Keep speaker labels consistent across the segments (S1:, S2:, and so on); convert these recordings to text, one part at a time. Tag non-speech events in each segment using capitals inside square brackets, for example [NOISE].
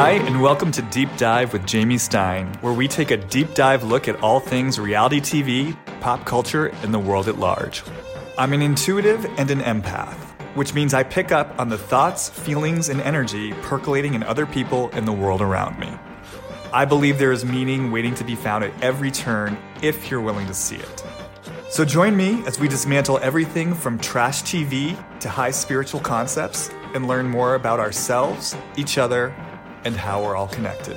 S1: Hi, and welcome to Deep Dive with Jamie Stein, where we take a deep dive look at all things reality TV, pop culture, and the world at large. I'm an intuitive and an empath, which means I pick up on the thoughts, feelings, and energy percolating in other people and the world around me. I believe there is meaning waiting to be found at every turn if you're willing to see it. So join me as we dismantle everything from trash TV to high spiritual concepts and learn more about ourselves, each other, and how we're all connected.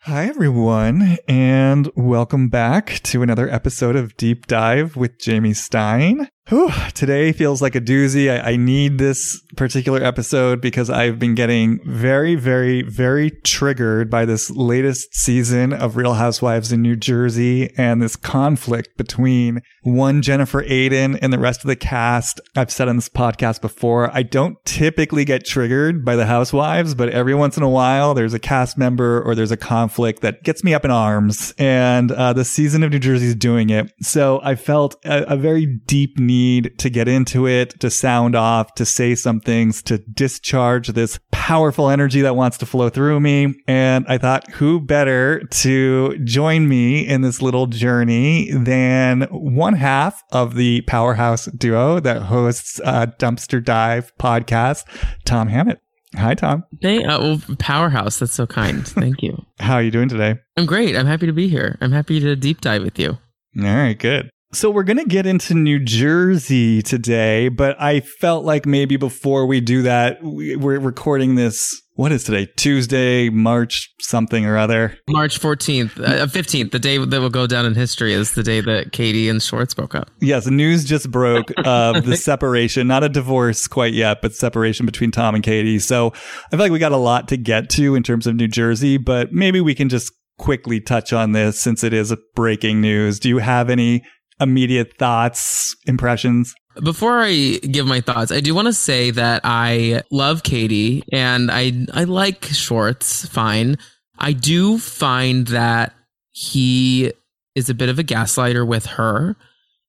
S1: Hi, everyone, and welcome back to another episode of Deep Dive with Jamie Stein. Whew, today feels like a doozy. I, I, need this particular episode because I've been getting very, very, very triggered by this latest season of Real Housewives in New Jersey and this conflict between one Jennifer Aydin and the rest of the cast. I've said on this podcast before, I don't typically get triggered by the housewives, but every once in a while there's a cast member or there's a conflict that gets me up in arms. And uh, the season of New Jersey is doing it. So I felt a, a very deep need need to get into it, to sound off, to say some things, to discharge this powerful energy that wants to flow through me. And I thought, who better to join me in this little journey than one half of the powerhouse duo that hosts a Dumpster Dive podcast, Tom Hamlett. Hi, Tom.
S2: Hey, uh, well, powerhouse. That's so kind. Thank you. [LAUGHS]
S1: How are you doing today?
S2: I'm great. I'm happy to be here. I'm happy to deep dive with you.
S1: All right, good. So we're going to get into New Jersey today, but I felt like maybe before we do that, we're recording this. What is today? Tuesday, March something or other.
S2: March 14th, uh, 15th, the day that will go down in history is the day that Katie and Schwartz broke up.
S1: Yes, the news just broke [LAUGHS] of the separation, not a divorce quite yet, but separation between Tom and Katie. So I feel like we got a lot to get to in terms of New Jersey, but maybe we can just quickly touch on this since it is breaking news. Do you have any immediate thoughts, impressions?
S2: Before I give my thoughts, I do want to say that I love Katie and I I like Schwartz fine. I do find that he is a bit of a gaslighter with her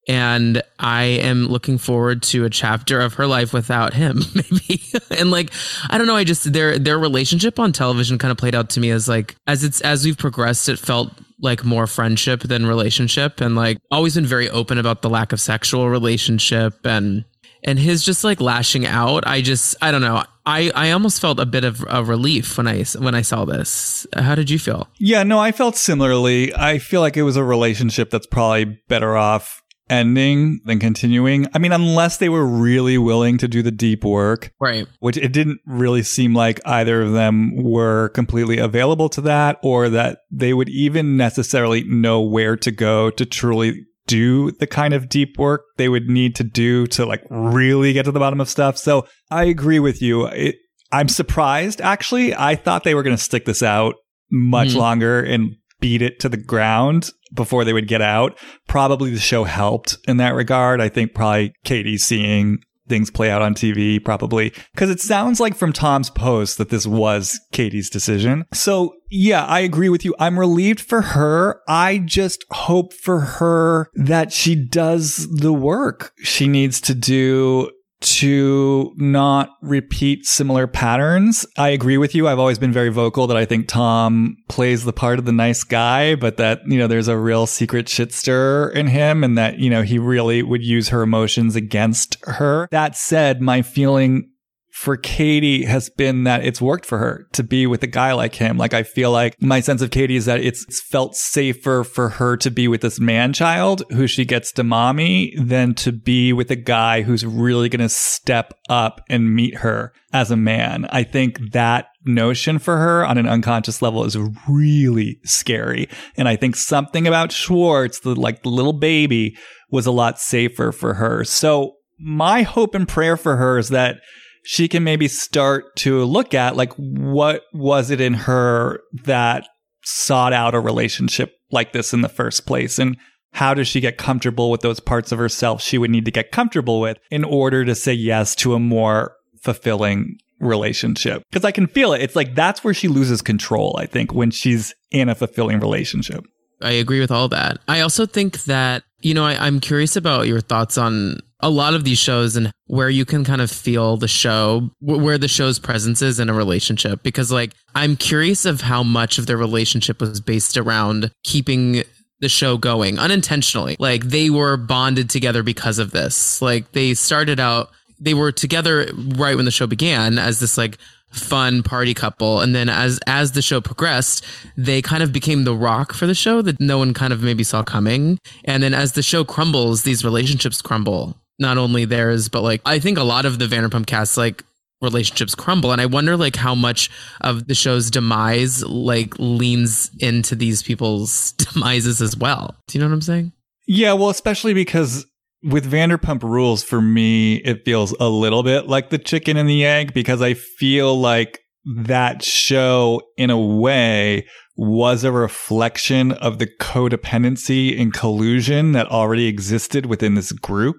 S2: and I am looking forward to a chapter of her life without him, [LAUGHS] maybe. and like, I don't know, I just their their relationship on television kind of played out to me as like as it's as we've progressed, it felt like more friendship than relationship, and like always been very open about the lack of sexual relationship and and his just like lashing out. I just I don't know. I, I almost felt a bit of a relief when I when I saw this. How did you feel?
S1: Yeah, no, I felt similarly. I feel like it was a relationship that's probably better off ending than continuing. I mean, unless they were really willing to do the deep work.
S2: Right.
S1: Which it didn't really seem like either of them were completely available to that or that they would even necessarily know where to go to truly do the kind of deep work they would need to do to like really get to the bottom of stuff. So I agree with you. It, I'm surprised actually. I thought they were going to stick this out much mm. longer and beat it to the ground before they would get out. Probably the show helped in that regard. I think probably Katie seeing things play out on TV, probably because it sounds like from Tom's post that this was Katie's decision. So yeah, I agree with you. I'm relieved for her. I just hope for her that she does the work she needs to do to not repeat similar patterns. I agree with you. I've always been very vocal that I think Tom plays the part of the nice guy, but that, you know, there's a real secret shitster in him and that, you know, he really would use her emotions against her. That said, my feeling for Katie has been that it's worked for her to be with a guy like him. Like I feel like my sense of Katie is that it's, it's felt safer for her to be with this man child who she gets to mommy than to be with a guy who's really going to step up and meet her as a man. I think that notion for her on an unconscious level is really scary. And I think something about Schwartz, the like the little baby was a lot safer for her. So my hope and prayer for her is that she can maybe start to look at like what was it in her that sought out a relationship like this in the first place? And how does she get comfortable with those parts of herself she would need to get comfortable with in order to say yes to a more fulfilling relationship? Because i can feel it. It's like that's where she loses control i think when she's in a fulfilling relationship.
S2: I agree with all that. I also think that you know I, i'm curious about your thoughts on a lot of these shows and where you can kind of feel the show, where the show's presence is in a relationship. Because, like, I'm curious of how much of their relationship was based around keeping the show going unintentionally. Like, they were bonded together because of this. Like, they started out, they were together right when the show began as this, like, fun party couple and then as as the show progressed they kind of became the rock for the show that no one kind of maybe saw coming and then as the show crumbles these relationships crumble not only theirs but like i think a lot of the vanderpump cast like relationships crumble and i wonder like how much of the show's demise like leans into these people's [LAUGHS] demises as well. Do you know what i'm saying?
S1: Yeah well especially because with Vanderpump Rules, for me, it feels a little bit like the chicken and the egg because I feel like that show, in a way, was a reflection of the codependency and collusion that already existed within this group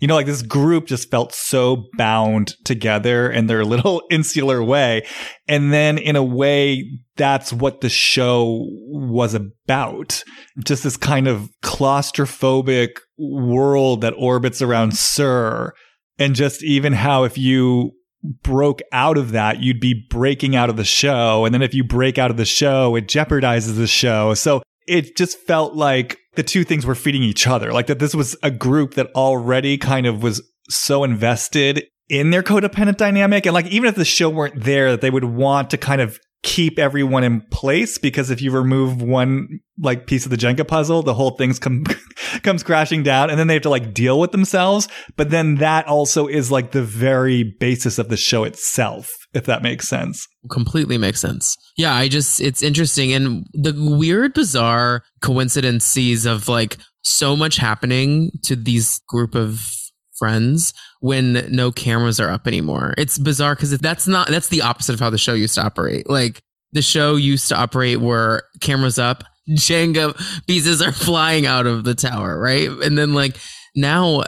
S1: you know, like this group just felt so bound together in their [LAUGHS] little insular way. And then in a way, that's what the show was about. Just this kind of claustrophobic world that orbits around SUR. And just even how if you broke out of that, you'd be breaking out of the show. And then if you break out of the show, it jeopardizes the show. So it just felt like the two things were feeding each other. Like that this was a group that already kind of was so invested in their codependent dynamic. And like, even if the show weren't there, that they would want to kind of keep everyone in place because if you remove one like piece of the Jenga puzzle, the whole thing's come [LAUGHS] comes crashing down and then they have to like deal with themselves. But then that also is like the very basis of the show itself, if that makes sense.
S2: Completely makes sense. Yeah, I just it's interesting and the weird bizarre coincidences of like so much happening to these group of friends when no cameras are up anymore. It's bizarre because that's not that's the opposite of how the show used to operate. Like the show used to operate where cameras up, Jenga pieces are [LAUGHS] flying out of the tower, right? And then like now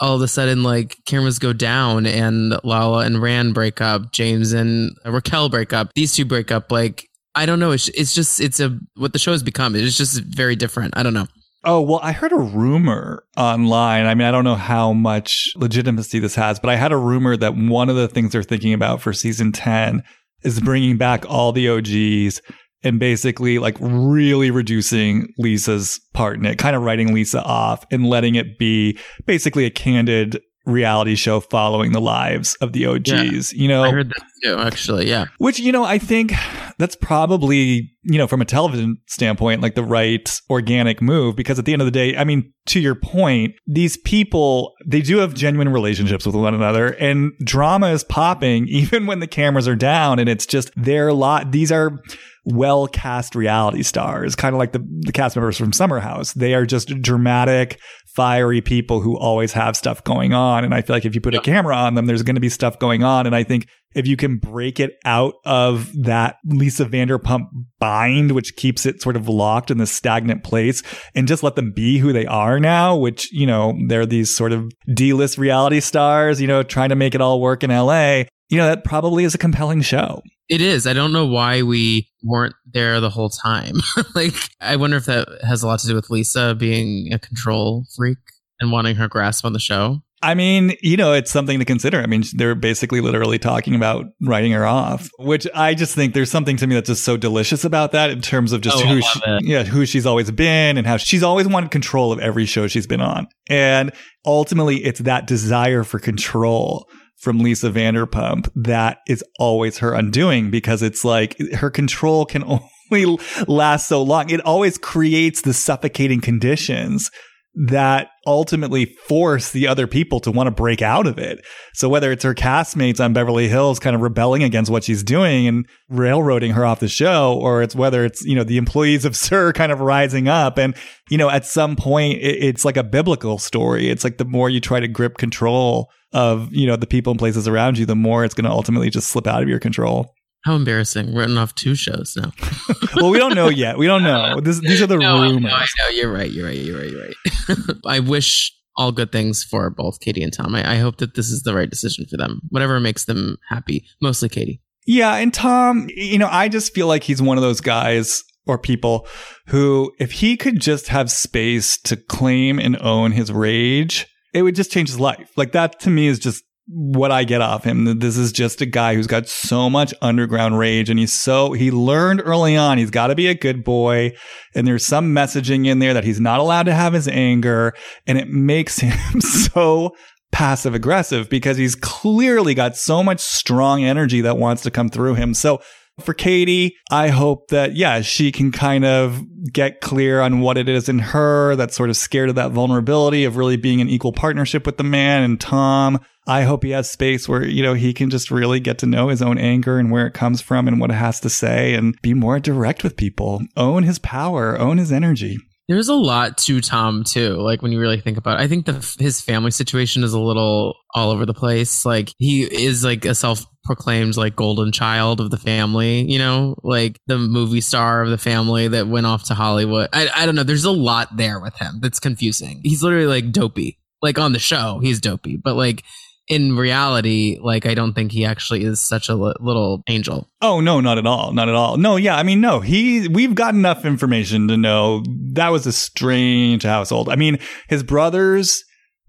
S2: all of a sudden like cameras go down and Lala and Rand break up, James and Raquel break up. These two break up like I don't know. It's, it's just it's a what the show has become. It's just very different. I don't know.
S1: Oh, well, I heard a rumor online. I mean, I don't know how much legitimacy this has, but I had a rumor that one of the things they're thinking about for season 10 is bringing back all the OGs and basically like really reducing Lisa's part in it, kind of writing Lisa off and letting it be basically a candid reality show following the lives of the OGs. Yeah, you know,
S2: I heard that too, actually. Yeah.
S1: Which, you know, I think that's probably, you know, from a television standpoint, like the right organic move because at the end of the day, I mean, to your point, these people, they do have genuine relationships with one another and drama is popping [LAUGHS] even when the cameras are down and it's just their lot. These are, well cast reality stars, kind of like the, the cast members from Summer House. They are just dramatic, fiery people who always have stuff going on. And I feel like if you put a camera on them, there's going to be stuff going on. And I think if you can break it out of that Lisa Vanderpump bind, which keeps it sort of locked in this stagnant place and just let them be who they are now, which, you know, they're these sort of D-list reality stars, you know, trying to make it all work in LA you know, that probably is a compelling show.
S2: It is. I don't know why we weren't there the whole time. [LAUGHS] like, I wonder if that has a lot to do with Lisa being a control freak and wanting her grasp on the show.
S1: I mean, you know, it's something to consider. I mean, they're basically literally talking about writing her off, which I just think there's something to me that's just so delicious about that in terms of just oh, who she, yeah, who she's always been and how she's always wanted control of every show she's been on. And ultimately it's that desire for control from Lisa Vanderpump that is always her undoing because it's like her control can [LAUGHS] only last so long. It always creates the suffocating conditions that ultimately force the other people to want to break out of it. So whether it's her castmates on Beverly Hills kind of rebelling against what she's doing and railroading her off the show, or it's whether it's, you know, the employees of [LAUGHS] SUR kind of rising up. And, you know, at some point, it's like a biblical story. It's like the more you try to grip control of, you know, the people and places around you, the more it's going to ultimately just slip out of your control.
S2: How embarrassing. Written off two shows now. [LAUGHS]
S1: well, we don't know yet. We don't know. This, these are the [LAUGHS] no, rumors.
S2: I know, I know. You're right. You're right. You're right. You're right. [LAUGHS] I wish all good things for both Katie and Tom. I, I hope that this is the right decision for them. Whatever makes them happy. Mostly Katie.
S1: Yeah. And Tom, you know, I just feel like he's one of those guys or people who, if he could just have space to claim and own his rage it would just change his life. Like that to me is just what I get off him. This is just a guy who's got so much underground rage and he's so, he learned early on he's got to be a good boy. And there's some messaging in there that he's not allowed to have his anger and it makes [LAUGHS] him so passive aggressive because he's clearly got so much strong energy that wants to come through him. So for Katie, I hope that, yeah, she can kind of get clear on what it is in her that's sort of scared of that vulnerability of really being in equal partnership with the man and Tom. I hope he has space where, you know, he can just really get to know his own anger and where it comes from and what it has to say and be more direct with people, own his power, own his energy.
S2: There's a lot to Tom too. Like when you really think about it, I think the his family situation is a little all over the place. Like he is like a self proclaimed like golden child of the family, you know, like the movie star of the family that went off to Hollywood. I, I don't know. There's a lot there with him that's confusing. He's literally like dopey. Like on the show, he's dopey, but like in reality, like I don't think he actually is such a li- little angel.
S1: Oh no, not at all, not at all. No, yeah, I mean, no, he. We've got enough information to know that was a strange household. I mean, his brothers.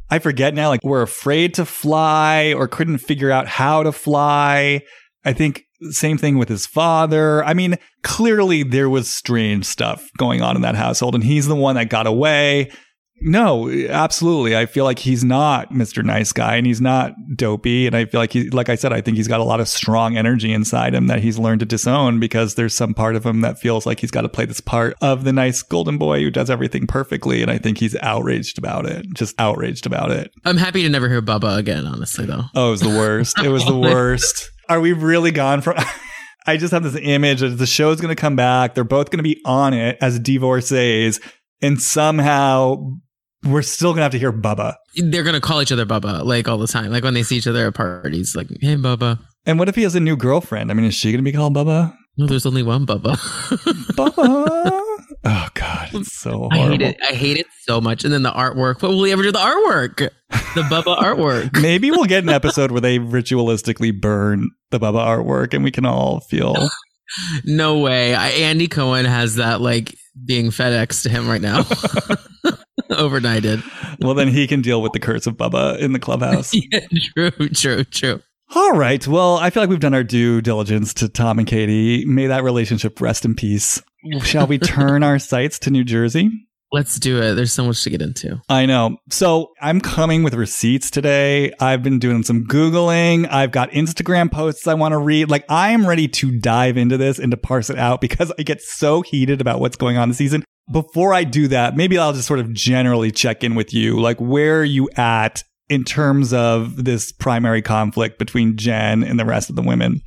S1: I forget now, like we're afraid to fly or couldn't figure out how to fly. I think same thing with his father. I mean, clearly there was strange stuff going on in that household, and he's the one that got away. No, absolutely. I feel like he's not Mr. Nice Guy and he's not dopey. And I feel like he, like I said, I think he's got a lot of strong energy inside him that he's learned to disown because there's some part of him that feels like he's got to play this part of the nice golden boy who does everything perfectly. And I think he's outraged about it, just outraged about it.
S2: I'm happy to never hear Bubba again, honestly, though.
S1: Oh, it was the worst. It was the [LAUGHS] worst. Are we really gone from. [LAUGHS] I just have this image that the show's going to come back. They're both going to be on it as divorcees. And somehow we're still gonna have to hear Bubba.
S2: They're gonna call each other Bubba like all the time. Like when they see each other at parties, like, hey Bubba.
S1: And what if he has a new girlfriend? I mean, is she gonna be called Bubba?
S2: No, there's only one Bubba. [LAUGHS]
S1: Bubba. Oh God, it's so horrible. [LAUGHS]
S2: I hate it. I hate it so much. And then the artwork. What will we ever do the artwork? The Bubba [LAUGHS] artwork.
S1: Maybe we'll get an episode where they ritualistically burn the Bubba artwork, and we can all feel.
S2: no way. I, Andy Cohen has that like being FedEx to him right now. [LAUGHS] Overnighted.
S1: Well, then he can deal with the curse of Bubba in the clubhouse. [LAUGHS]
S2: yeah, true, true, true.
S1: All right. Well, I feel like we've done our due diligence to Tom and Katie. May that relationship rest in peace. Shall we turn our [LAUGHS] sights to New Jersey?
S2: Let's do it. There's so much to get into.
S1: I know. So I'm coming with receipts today. I've been doing some Googling. I've got Instagram posts I want to read. Like I am ready to dive into this and to parse it out because I get so heated about what's going on this season. Before I do that, maybe I'll just sort of generally check in with you. Like where are you at in terms of this primary conflict between Jen and the rest of the women?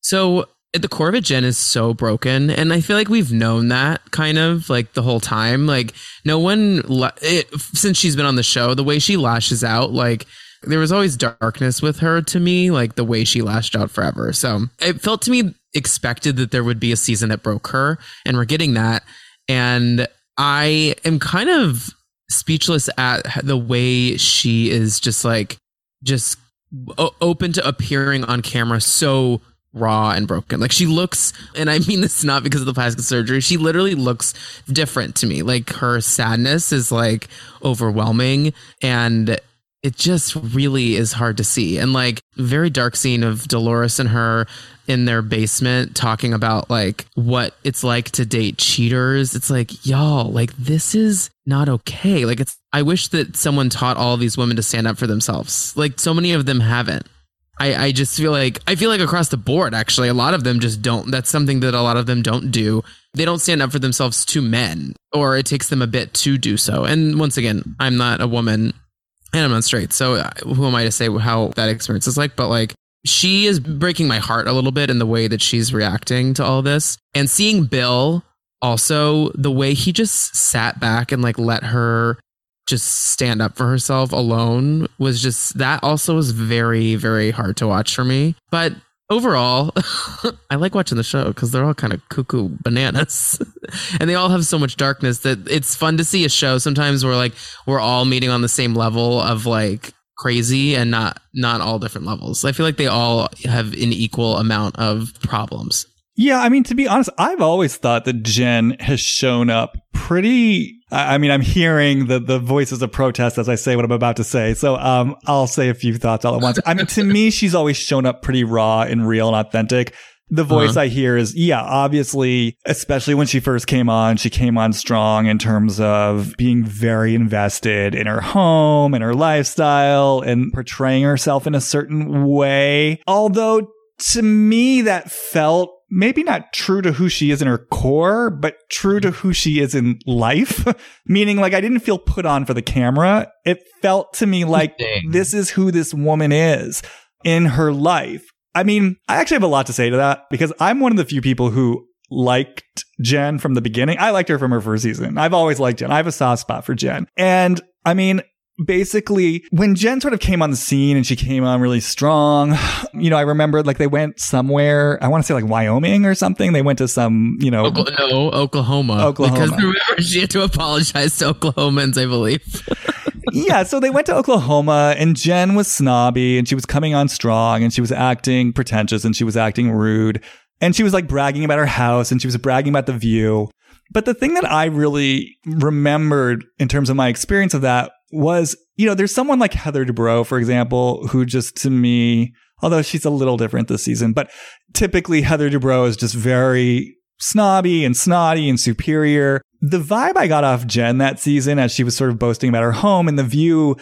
S2: So at the core of it, Jen is so broken, and I feel like we've known that kind of like the whole time. Like no one, it, since she's been on the show, the way she lashes out, like there was always darkness with her to me, like the way she lashed out forever. So it felt to me expected that there would be a season that broke her, and we're getting that. And I am kind of speechless at the way she is just like just open to appearing on camera so raw and broken. Like she looks, and I mean this not because of the plastic surgery. She literally looks different to me. Like her sadness is like overwhelming and it just really is hard to see. And like very dark scene of Dolores and her in their basement talking about like what it's like to date cheaters. It's like, y'all, like this is not okay. Like it's I wish that someone taught all these women to stand up for themselves. Like so many of them haven't. I, I just feel like I feel like across the board actually a lot of them just don't that's something that a lot of them don't do. They don't stand up for themselves to men or it takes them a bit to do so. And once again, I'm not a woman and I'm not straight. So uh, who am I to say how that experience is like, but like she is breaking my heart a little bit in the way that she's reacting to all this. And seeing Bill also the way he just sat back and like let her just stand up for herself alone was just that also was very very hard to watch for me but overall [LAUGHS] i like watching the show because they're all kind of cuckoo bananas. [LAUGHS] And they all have so much darkness that it's fun to see a show sometimes where like we're all meeting on the same level of like crazy and not not all different levels. I feel like they all have an equal amount of problems.
S1: Yeah i mean to be honest i've always thought that jen has shown up pretty I, I mean, I'm hearing the the voices of protest as I say what I'm about to say. So um, I'll say a few thoughts all at once. I mean, to me, she's always shown up pretty raw and real and authentic. The voice uh-huh. I hear is, yeah, obviously, especially when she first came on, she came on strong in terms of being very invested in her home and her lifestyle and portraying herself in a certain way. Although to me, that felt maybe not true to who she is in her core, but true to who she is in life. [LAUGHS] Meaning, like, I didn't feel put on for the camera. It felt to me like Dang. this is who this woman is in her life. I mean, I actually have a lot to say to that because I'm one of the few people who liked Jen from the beginning. I liked her from her first season. I've always liked Jen. I have a soft spot for Jen. And I mean, basically when Jen sort of came on the scene and she came on really strong, you know, I remember like they went somewhere, I want to say like Wyoming or something. They went to some, you know,
S2: Oklahoma, no, Oklahoma.
S1: Oklahoma.
S2: Because [LAUGHS] remember she had to apologize to Oklahomans, I believe. [LAUGHS]
S1: yeah, so they went to Oklahoma and Jen was snobby and she was coming on strong and she was acting pretentious and she was acting rude. And she was like bragging about her house and she was bragging about the view. But the thing that I really remembered in terms of my experience of that was, you know, there's someone like Heather Dubrow, for example, who just to me, although she's a little different this season, but typically Heather Dubrow is just very snobby and snotty and superior. The vibe I got off Jen that season as she was sort of boasting about her home and the view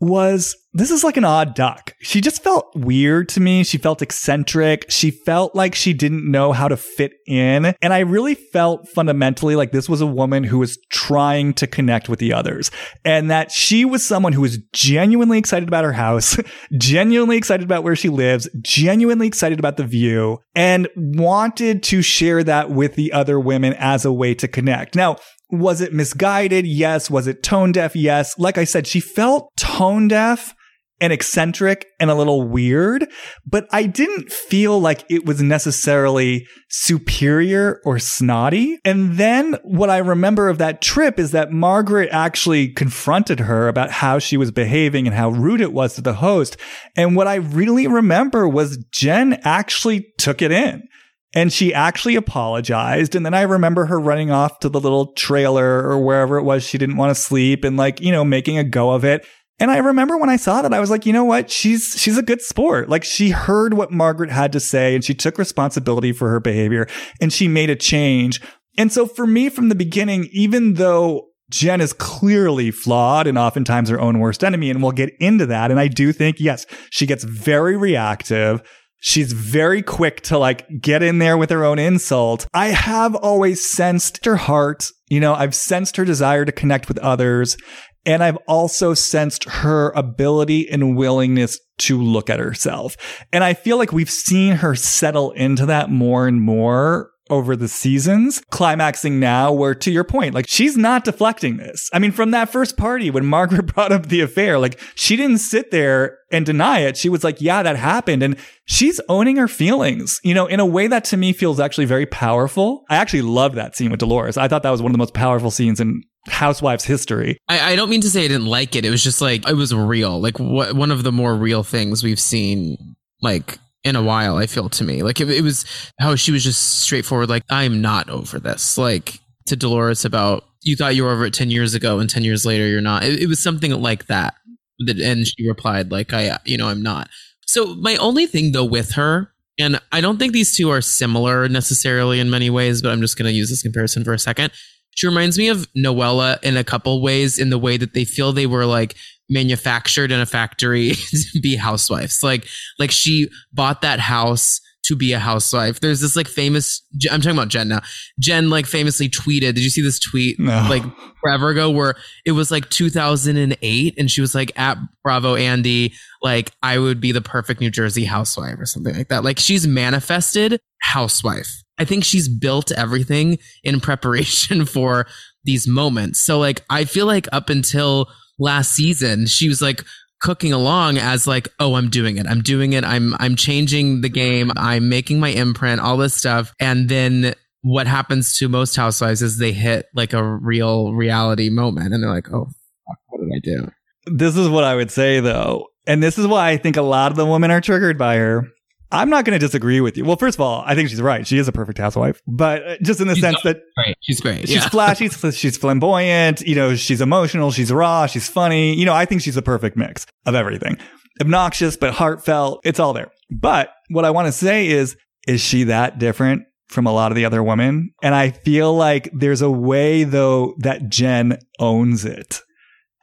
S1: was this is like an odd duck. She just felt weird to me. She felt eccentric. She felt like she didn't know how to fit in. And I really felt fundamentally like this was a woman who was trying to connect with the others and that she was someone who was genuinely excited about her house, [LAUGHS] genuinely excited about where she lives, genuinely excited about the view and wanted to share that with the other women as a way to connect. Now, was it misguided? Yes. Was it tone deaf? Yes. Like I said, she felt tone deaf and eccentric and a little weird, but I didn't feel like it was necessarily superior or snotty. And then what I remember of that trip is that Margaret actually confronted her about how she was behaving and how rude it was to the host. And what I really remember was Jen actually took it in and she actually apologized. And then I remember her running off to the little trailer or wherever it was she didn't want to sleep and like, you know, making a go of it. And I remember when I saw that, I was like, you know what? She's, she's a good sport. Like she heard what Margaret had to say and she took responsibility for her behavior and she made a change. And so for me from the beginning, even though Jen is clearly flawed and oftentimes her own worst enemy, and we'll get into that. And I do think, yes, she gets very reactive. She's very quick to like get in there with her own insult. I have always sensed her heart. You know, I've sensed her desire to connect with others. And I've also sensed her ability and willingness to look at herself. And I feel like we've seen her settle into that more and more over the seasons, climaxing now where to your point, like she's not deflecting this. I mean, from that first party when Margaret [LAUGHS] brought up the affair, like she didn't sit there and deny it. She was like, yeah, that happened. And she's owning her feelings, you know, in a way that to me feels actually very powerful. I actually love that scene with Dolores. I thought that was one of the most powerful scenes in Housewives history.
S2: I, I don't mean to say I didn't like it. It was just like, it was real. Like one of the more real things we've seen, like in a while. I feel to me like it, it was how she was just straightforward. Like I'm not over this. Like to Dolores about you thought you were over it ten years ago, and ten years later you're not. It, it was something like that. And she replied like I, you know, I'm not. So my only thing though with her and I don't think these two are similar necessarily in many ways, but I'm just going to use this comparison for a second. She reminds me of Noella in a couple ways in the way that they feel they were like manufactured in a factory [LAUGHS] to be housewives. Like, like she bought that house to be a housewife. There's this like famous, I'm talking about Jen now. Jen like famously tweeted, did you see this tweet no. like forever ago where it was like 2008 and she was like at Bravo Andy, like I would be the perfect New Jersey housewife or something like that. Like she's manifested housewife. I think she's built everything in preparation [LAUGHS] for these moments. So like I feel like up until last season, she was like cooking along as like, oh, I'm doing it. I'm doing it. I'm I'm changing the game. I'm making my imprint, all this stuff. And then what happens to most housewives is they hit like a real reality moment and they're like, oh, fuck, what did I do?
S1: This is what I would say though. And this is why I think a lot of the women are triggered by her. I'm not going to disagree with you. Well, first of all, I think she's right. She is a perfect housewife, but uh, just in the
S2: She's
S1: sense that
S2: Right. She's great.
S1: she's
S2: yeah.
S1: flashy, she's flamboyant, you know, she's emotional, she's raw, she's funny. You know, I think she's a perfect mix of everything. Obnoxious, but heartfelt. It's all there. But what I want to say is, is she that different from a lot of the other women? And I feel like there's a way though that Jen owns it.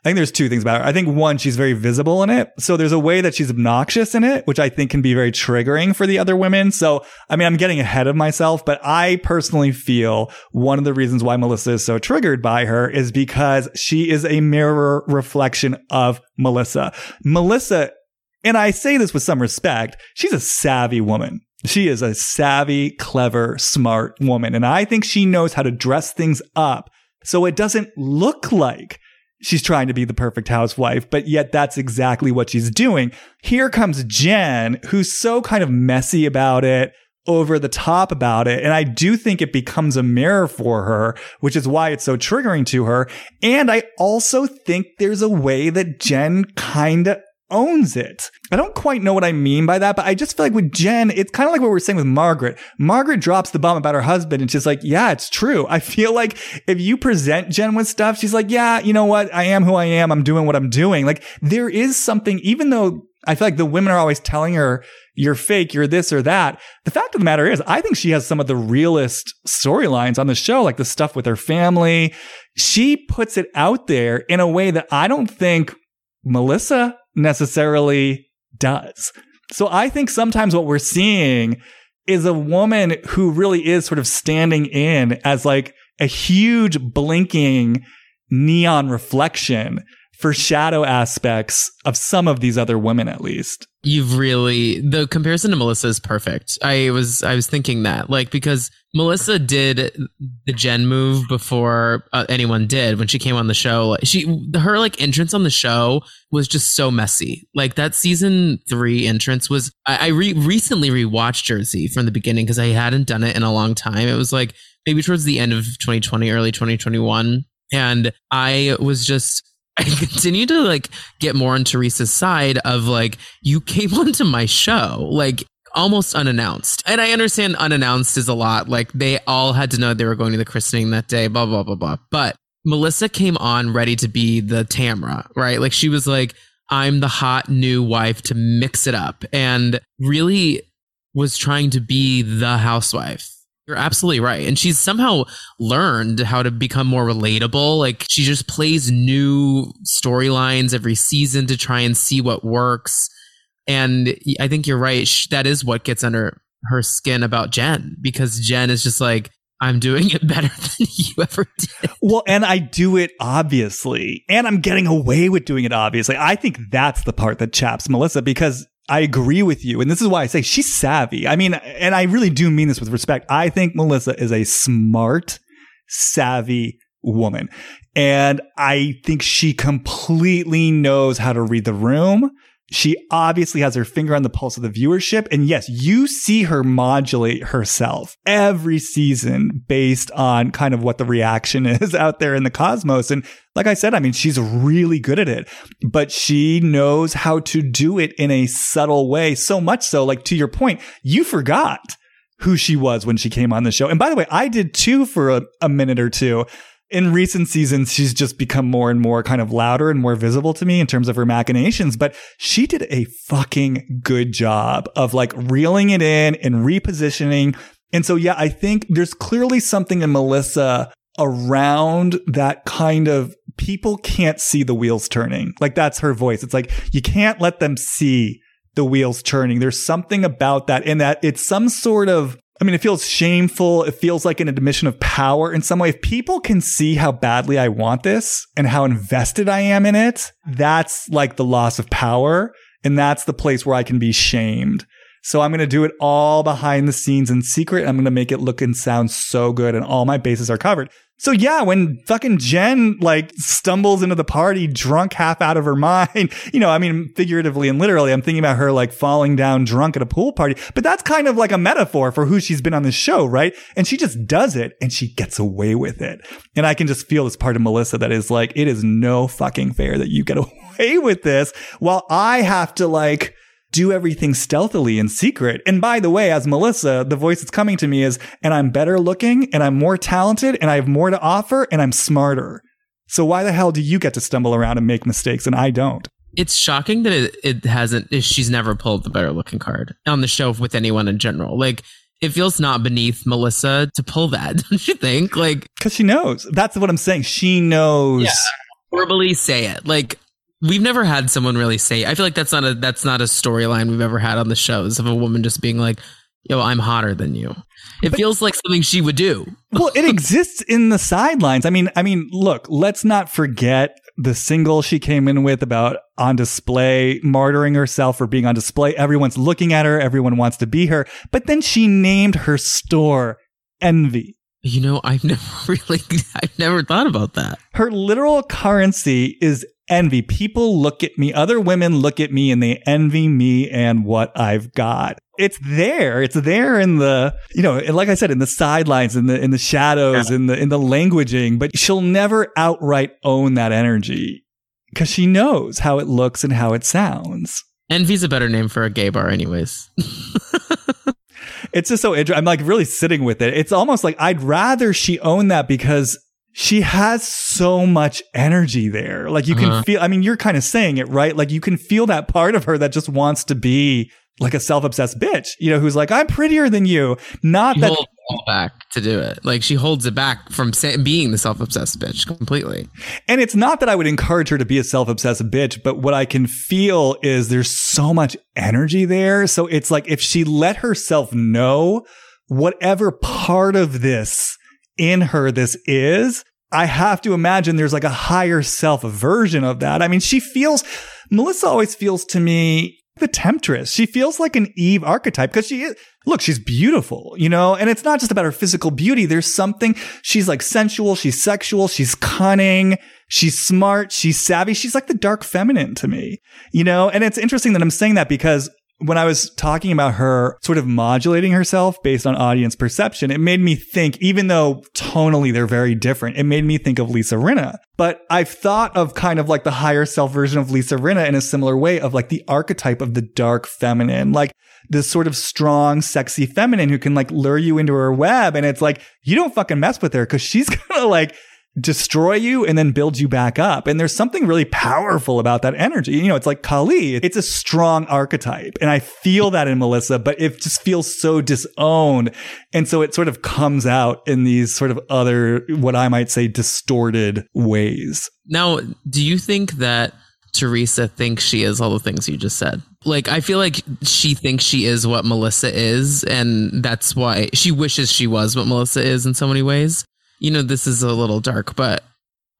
S1: I think there's two things about her. I think one, she's very visible in it. So there's a way that she's obnoxious in it, which I think can be very triggering for the other women. So, I mean, I'm getting ahead of myself, but I personally feel one of the reasons why Melissa is so triggered by her is because she is a mirror reflection of Melissa. Melissa, and I say this with some respect, she's a savvy woman. She is a savvy, clever, smart woman. And I think she knows how to dress things up so it doesn't look like she's trying to be the perfect housewife, but yet that's exactly what she's doing. Here comes Jen, who's so kind of messy about it, over the top about it. And I do think it becomes a mirror for her, which is why it's so triggering to her. And I also think there's a way that Jen kind of owns it. I don't quite know what I mean by that, but I just feel like with Jen, it's kind of like what we are saying with Margaret. Margaret drops the bomb about her husband and she's like, yeah, it's true. I feel like if you present Jen with stuff, she's like, yeah, you know what? I am who I am. I'm doing what I'm doing. Like there is something, even though I feel like the women are always telling her, you're fake, you're this or that. The fact of the matter is, I think she has some of the realest storylines on the show, like the stuff with her family. She puts it out there in a way that I don't think Melissa necessarily does. So I think sometimes what we're seeing is a woman who really is sort of standing in as like a huge blinking neon reflection for shadow aspects of some of these other women at least.
S2: You've really the comparison to Melissa is perfect. I was I was thinking that like because Melissa did the Jen move before uh, anyone did when she came on the show. Like, she her like entrance on the show was just so messy. Like that season three entrance was. I, I re- recently rewatched Jersey from the beginning because I hadn't done it in a long time. It was like maybe towards the end of 2020, early 2021, and I was just I continue to like get more on Teresa's side of like, you came [LAUGHS] onto my show, like almost unannounced. And I understand unannounced is a lot. Like they all had to know they were going to the christening that day, blah, blah, blah, blah. But Melissa came on ready to be the Tamra, right? Like she was like, I'm the hot new wife to mix it up and really was trying to be the housewife. You're absolutely right. And she's somehow learned how to become more relatable. Like she just plays new storylines every season to try and see what works. And I think you're right. That is what gets under her skin about Jen because Jen is just like, I'm doing it [LAUGHS] better than you ever did.
S1: Well, and I do it obviously, and I'm getting away with doing it obviously. I think that's the part that chaps Melissa because I agree with you. And this is why I say she's savvy. I mean, and I really do mean this with respect. I think Melissa is a smart, savvy woman. And I think she completely knows how to read the room. She obviously has her finger on the pulse of the viewership. And yes, you see her modulate herself every season based on kind of what the reaction [LAUGHS] is out there in the cosmos. And like I said, I mean, she's really good at it, but she knows how to do it in a subtle way. So much so, like to your point, you forgot who she was when she came on the show. And by the way, I did too for a, a minute or two in recent seasons, she's just become more and more kind of louder and more visible to me in terms of her machinations. But she did a fucking good job of like reeling it in and repositioning. And so, yeah, I think there's clearly something in Melissa around that kind of people can't see the wheels turning. Like that's her voice. It's like you can't let them see the wheels turning. There's something about that in that it's some sort of I mean, it feels shameful. It feels like an admission of power in some way. If people can see how badly I want this and how invested I am in it, that's like the loss of power. And that's the place where I can be shamed. So I'm going to do it all behind the scenes in secret. I'm going to make it look and sound so good and all my bases are covered. So yeah, when fucking Jen like stumbles into the party drunk half out of her [LAUGHS] mind, you know, I mean, figuratively and literally, I'm thinking about her like falling down drunk at a pool party, but that's kind of like a metaphor for who she's been on the show, right? And she just does it and she gets away with it. And I can just feel this part of Melissa that is like, it is no fucking fair that you get [LAUGHS] away with this while I have to like, do everything stealthily in secret. And by the way, as Melissa, the voice that's coming to me is, and I'm better looking and I'm more talented and I have more to offer and I'm smarter. So why the hell do you get to stumble around and make mistakes and I don't?
S2: It's shocking that it, it hasn't, she's never pulled the better looking card on the show with anyone in general. Like, it feels not beneath Melissa to pull that, [LAUGHS] don't you think? Like,
S1: because she knows. That's what I'm saying. She knows. Yeah,
S2: verbally say it. Like, we've never had someone really say. I feel like that's not a that's not a storyline we've ever had on the shows of a woman just being like, "Yo, I'm hotter than you." It but, feels like something she would do. [LAUGHS]
S1: well, it exists in the sidelines. I mean, I mean, look, let's not forget the single she came in with about on display, martyring herself for being on display. Everyone's looking at her. Everyone wants to be her. But then she named her store Envy.
S2: You know, I've [LAUGHS] never really, I've never thought about that.
S1: Her literal currency is envy. People look at me, other women look at me and they envy me and what I've got. It's there. It's there in the, you know, like I said, in the sidelines, in the, in the shadows, yeah. in the, in the languaging, but she'll never outright own that energy because she knows how it looks and how it sounds.
S2: Envy's a better name for a gay bar anyways. [LAUGHS]
S1: it's just so interesting. I'm like really sitting with it. It's almost like I'd rather she own that because she has so much energy there. Like you can uh-huh. feel, I mean, you're kind of saying it, right? Like you can feel that part of her that just wants to be like a self-obsessed bitch, you know, who's like, I'm prettier than you. Not
S2: she
S1: that
S2: back to do it. Like she holds it back from say, being the self-obsessed bitch completely.
S1: And it's not that I would encourage her to be a self-obsessed bitch, but what I can feel is there's so much energy there. So it's like if she let herself know whatever part of this in her this is, I have to imagine there's like a higher self version of that. I mean, she feels, Melissa always feels to me the temptress. She feels like an Eve archetype because she is, look, she's beautiful, you know, and it's not just about her physical beauty. There's something, she's like sensual, she's sexual, she's cunning, she's smart, she's savvy. She's like the dark feminine to me, you know, and it's interesting that I'm saying that because when I was talking about her sort of modulating herself based on audience perception, it made me think, even though tonally they're very different, it made me think of Lisa Rinna. But I've thought of kind of like the higher self version of Lisa Rinna in a similar way of like the archetype of the dark feminine, like this sort of strong, sexy feminine who can like lure you into her web. And it's like, you don't fucking mess with her because she's [LAUGHS] gonna like, destroy you and then build you back up. And there's something really powerful about that energy. You know, it's like Kali. It's a strong archetype. And I feel that in Melissa, but it just feels so disowned. And so it sort of comes out in these sort of other, what I might say, distorted ways.
S2: Now, do you think that Teresa thinks she is all the things you just said? Like, I feel like she thinks she is what Melissa is, and that's why she wishes she was what Melissa is in so many ways you know, this is a little dark, but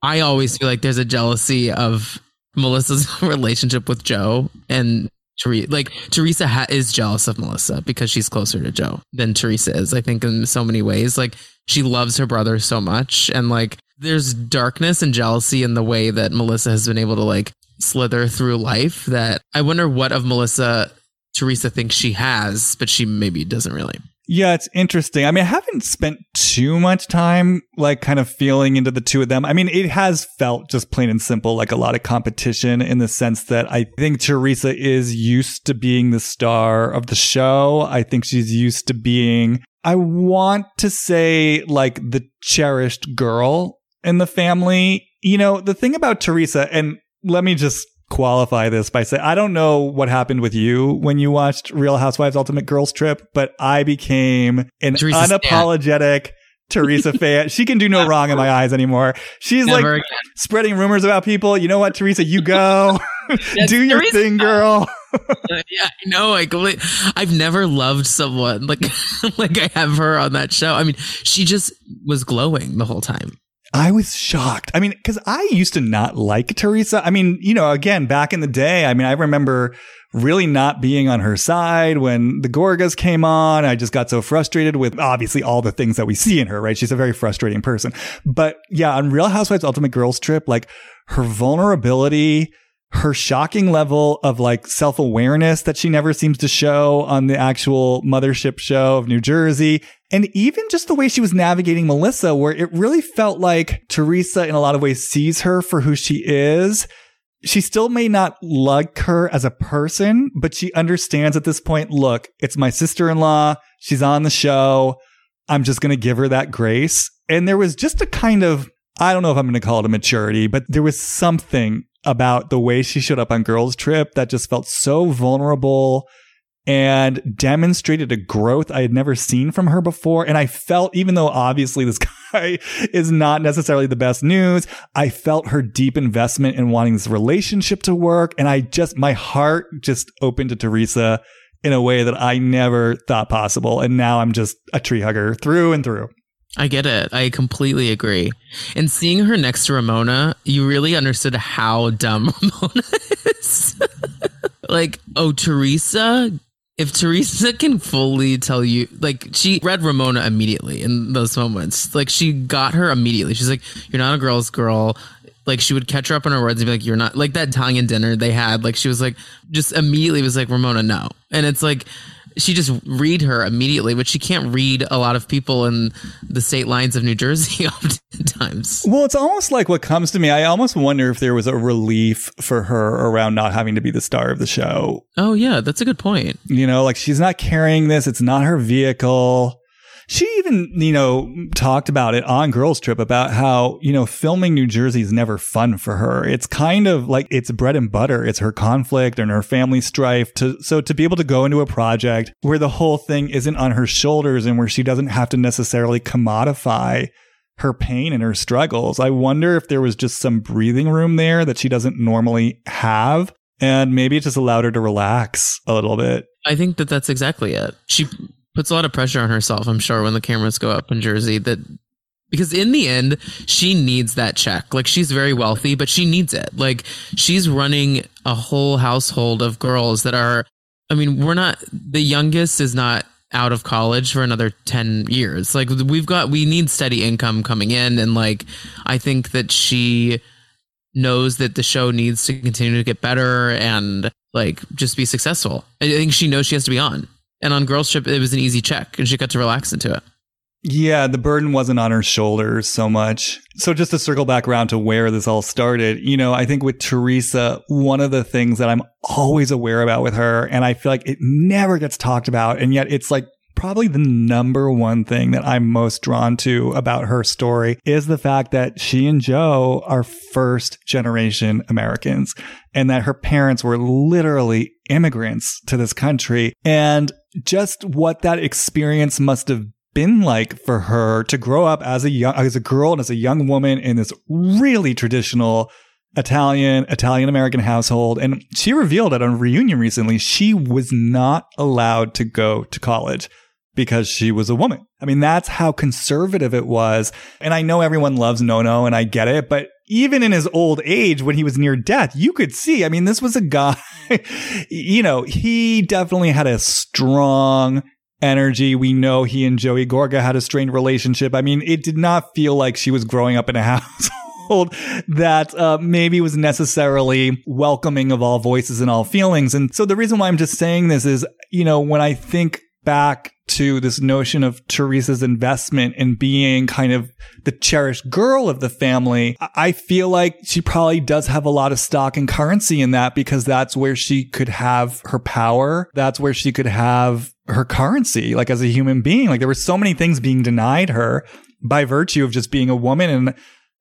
S2: I always feel like there's a jealousy of Melissa's [LAUGHS] relationship with Joe and Teresa. Like Teresa ha- is jealous of Melissa because she's closer to Joe than Teresa is. I think in so many ways, like she loves her brother so much, and like there's darkness and jealousy in the way that Melissa has been able to like slither through life. That I wonder what of Melissa Teresa thinks she has, but she maybe doesn't really.
S1: Yeah, it's interesting. I mean, I haven't spent too much time like kind of feeling into the two of them. I mean, it has felt just plain and simple like a lot of competition in the sense that I think Teresa is used to being the star of the show. I think she's used to being, I want to say like the cherished girl in the family. You know, the thing about Teresa, and let me just qualify this by saying I don't know what happened with you when you watched Real Housewives Ultimate Girls Trip, but I became an Teresa unapologetic Teresa [LAUGHS] fan. She can do no wrong in my eyes anymore. She's Never like again. spreading rumors about people. You know what, Teresa? You go. [LAUGHS] do your Teresa. thing, girl. [LAUGHS]
S2: yeah, I know. I completely, I've never loved someone like like I have her on that show. I mean, she just was glowing the whole time.
S1: I was shocked. I mean, because I used to not like Teresa. I mean, you know, again, back in the day, I mean, I remember really not being on her side when the Gorgas came on. I just got so frustrated with obviously all the things that we see in her, right? She's a very frustrating person. But yeah, on Real Housewives Ultimate Girls Trip, like her vulnerability, her shocking level of like self awareness that she never seems to show on the actual mothership show of New Jersey. And even just the way she was navigating Melissa, where it really felt like Teresa in a lot of ways sees her for who she is. she still may not like her as a person, but she understands at this point, look, it's my sister-in-law. She's on the show. I'm just going to give her that grace. And there was just a kind of, I don't know if I'm going to call it a maturity, but there was something about the way she showed up on Girls Trip that just felt so vulnerable and demonstrated a growth I had never seen from her before. And I felt, even though obviously this [LAUGHS] guy is not necessarily the best news, I felt her deep investment in wanting this relationship to work. And I just, my heart just opened to Teresa in a way that I never thought possible. And now I'm just a tree hugger through and through.
S2: I get it. I completely agree. And seeing her next to Ramona, you really understood how dumb [LAUGHS] Ramona is. [LAUGHS] like, oh, Teresa if Teresa can fully tell you, like, she read Ramona immediately in those moments. Like, she got her immediately. She's like, You're not a girl's girl. Like, she would catch her up on her words and be like, You're not, like, that Italian dinner they had. Like, she was like, just immediately was like, Ramona, no. And it's like, she just read her immediately, but she can't read a lot of people in the state lines of New Jersey [LAUGHS] oftentimes.
S1: Well, it's almost like what comes to me. I almost wonder if there was a relief for her around not having to be the star of the show.
S2: Oh, yeah, that's a good point.
S1: You know, like she's not carrying this, it's not her vehicle she even, you know, talked about it on Girls Trip about how, you know, filming New Jersey is never fun for her. It's kind of like it's bread and butter. It's her conflict and her family strife. To, so to be able to go into a project where the whole thing isn't on her shoulders and where she doesn't have to necessarily commodify her pain and her struggles, I wonder if there was just some breathing room there that she doesn't normally have. And maybe it just allowed her to relax a little bit.
S2: I think that that's exactly it. She puts a lot of pressure on herself, I'm sure, when the cameras go up in Jersey that because in the end, she needs that check. Like she's very wealthy, but she needs it. Like she's running a whole household of girls that are I mean, we're not the youngest is not out of college for another 10 years. Like we've got we need steady income coming in and like I think that she knows that the show needs to continue to get better and like just be successful. I think she knows she has to be on. And on Girls Trip, it was an easy check and she got to relax into it.
S1: Yeah, the burden wasn't on her shoulders so much. So just to circle back around to where this all started, you know, I think with Teresa, one of the things that I'm always aware about with her, and I feel like it never gets talked about, and yet it's like probably the number one thing that I'm most drawn to about her story is the fact that she and Joe are first generation Americans and that her parents were literally immigrants to this country. And just what that experience must have been like for her to grow up as a young, as a girl and as a young woman in this really traditional Italian, Italian American household. And she revealed at a reunion recently, she was not allowed to go to college because she was a woman. I mean, that's how conservative it was. And I know everyone loves Nono and I get it, but even in his old age, when he was near death, you could see, I mean, this was a guy, [LAUGHS] you know, he definitely had a strong energy. We know he and Joey Gorga had a strained relationship. I mean, it did not feel like she was growing up in a [LAUGHS] household that uh, maybe was necessarily welcoming of all voices and all feelings. And so the reason why I'm just saying this is, you know, when I think back to this notion of Teresa's investment in being kind of the cherished girl of the family, I feel like she probably does have a lot of stock and currency in that because that's where she could have her power. That's where she could have her currency, like as a human being. Like there were so many things being denied her by virtue of just being a woman. And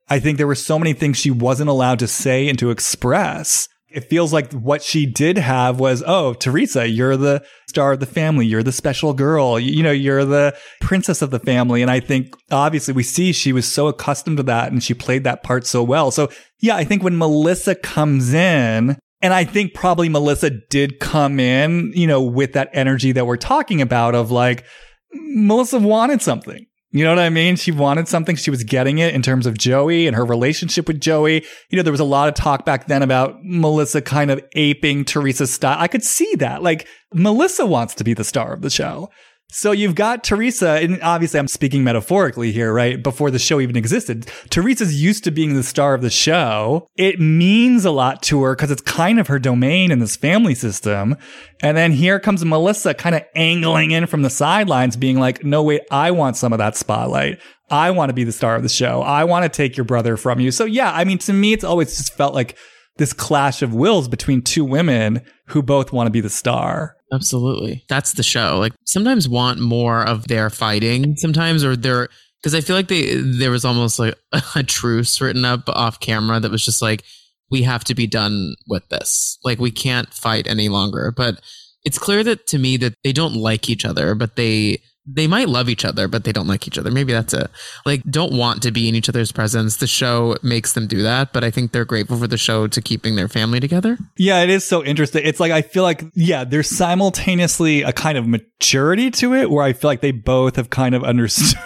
S1: I think there were so many things she wasn't allowed to say and to express it feels like what she did have was, oh, Teresa, you're the star of the family. You're the special girl. You, you, know, you're the princess of the family. And I think obviously we see she was so accustomed to that and she played that part so well. So yeah, I think when Melissa comes in, and I think probably Melissa did come in, you know, with that energy that we're talking about of like, Melissa wanted something. You know what I mean? She wanted something. She was getting it in terms of Joey and her relationship with Joey. You know, there was a lot of talk back then about Melissa kind of aping Teresa's style. I could see that. Like, Melissa wants to be the star of the show. So you've got Teresa, and obviously I'm speaking metaphorically here, right? Before the show even existed. Teresa's used to being the star of the show. It means a lot to her because it's kind of her domain in this family system. And then here comes Melissa kind of angling in from the sidelines, being like, no, wait, I want some of that spotlight. I want to be the star of the show. I want to take your brother from you. So yeah, I mean, to me, it's always just felt like this clash of wills between two women who both want to be the star.
S2: Absolutely. That's the show. Like sometimes want more of their fighting sometimes or their because I feel like they there was almost like [LAUGHS] a truce written up off camera that was just like we have to be done with this. Like we can't fight any longer. But it's clear that to me that they don't like each other, but they they might love each other, but they don't like each other. Maybe that's it. Like, don't want to be in each other's presence. The show makes them do that, but I think they're grateful for the show to keeping their family together.
S1: Yeah, it is so interesting. It's like, I feel like, yeah, there's simultaneously a kind of maturity to it where I feel like they both have kind of [LAUGHS] understood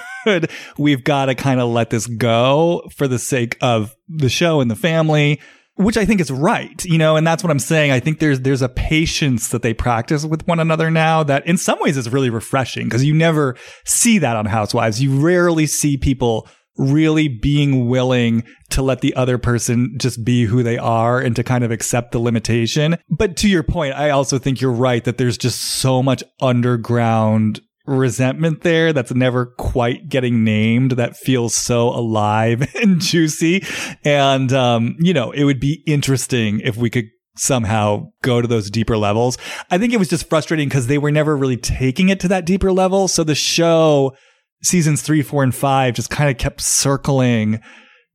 S1: we've got to kind of let this go for the sake of the show and the family which I think is right, you know, and that's what I'm saying. I think there's there's a patience that they practice with one another now that in some ways is really refreshing because you never see that on Housewives. You rarely see people really being willing to let the other person just be who they are and to kind of accept the limitation. But to your point, I also think you're right that there's just so much underground resentment there that's never quite getting named that feels so alive [LAUGHS] and juicy. And, um, you know, it would be interesting if we could somehow go to those deeper levels. I think it was just frustrating because they were never really taking it to that deeper level. So the show seasons three, four, and five just kind of kept circling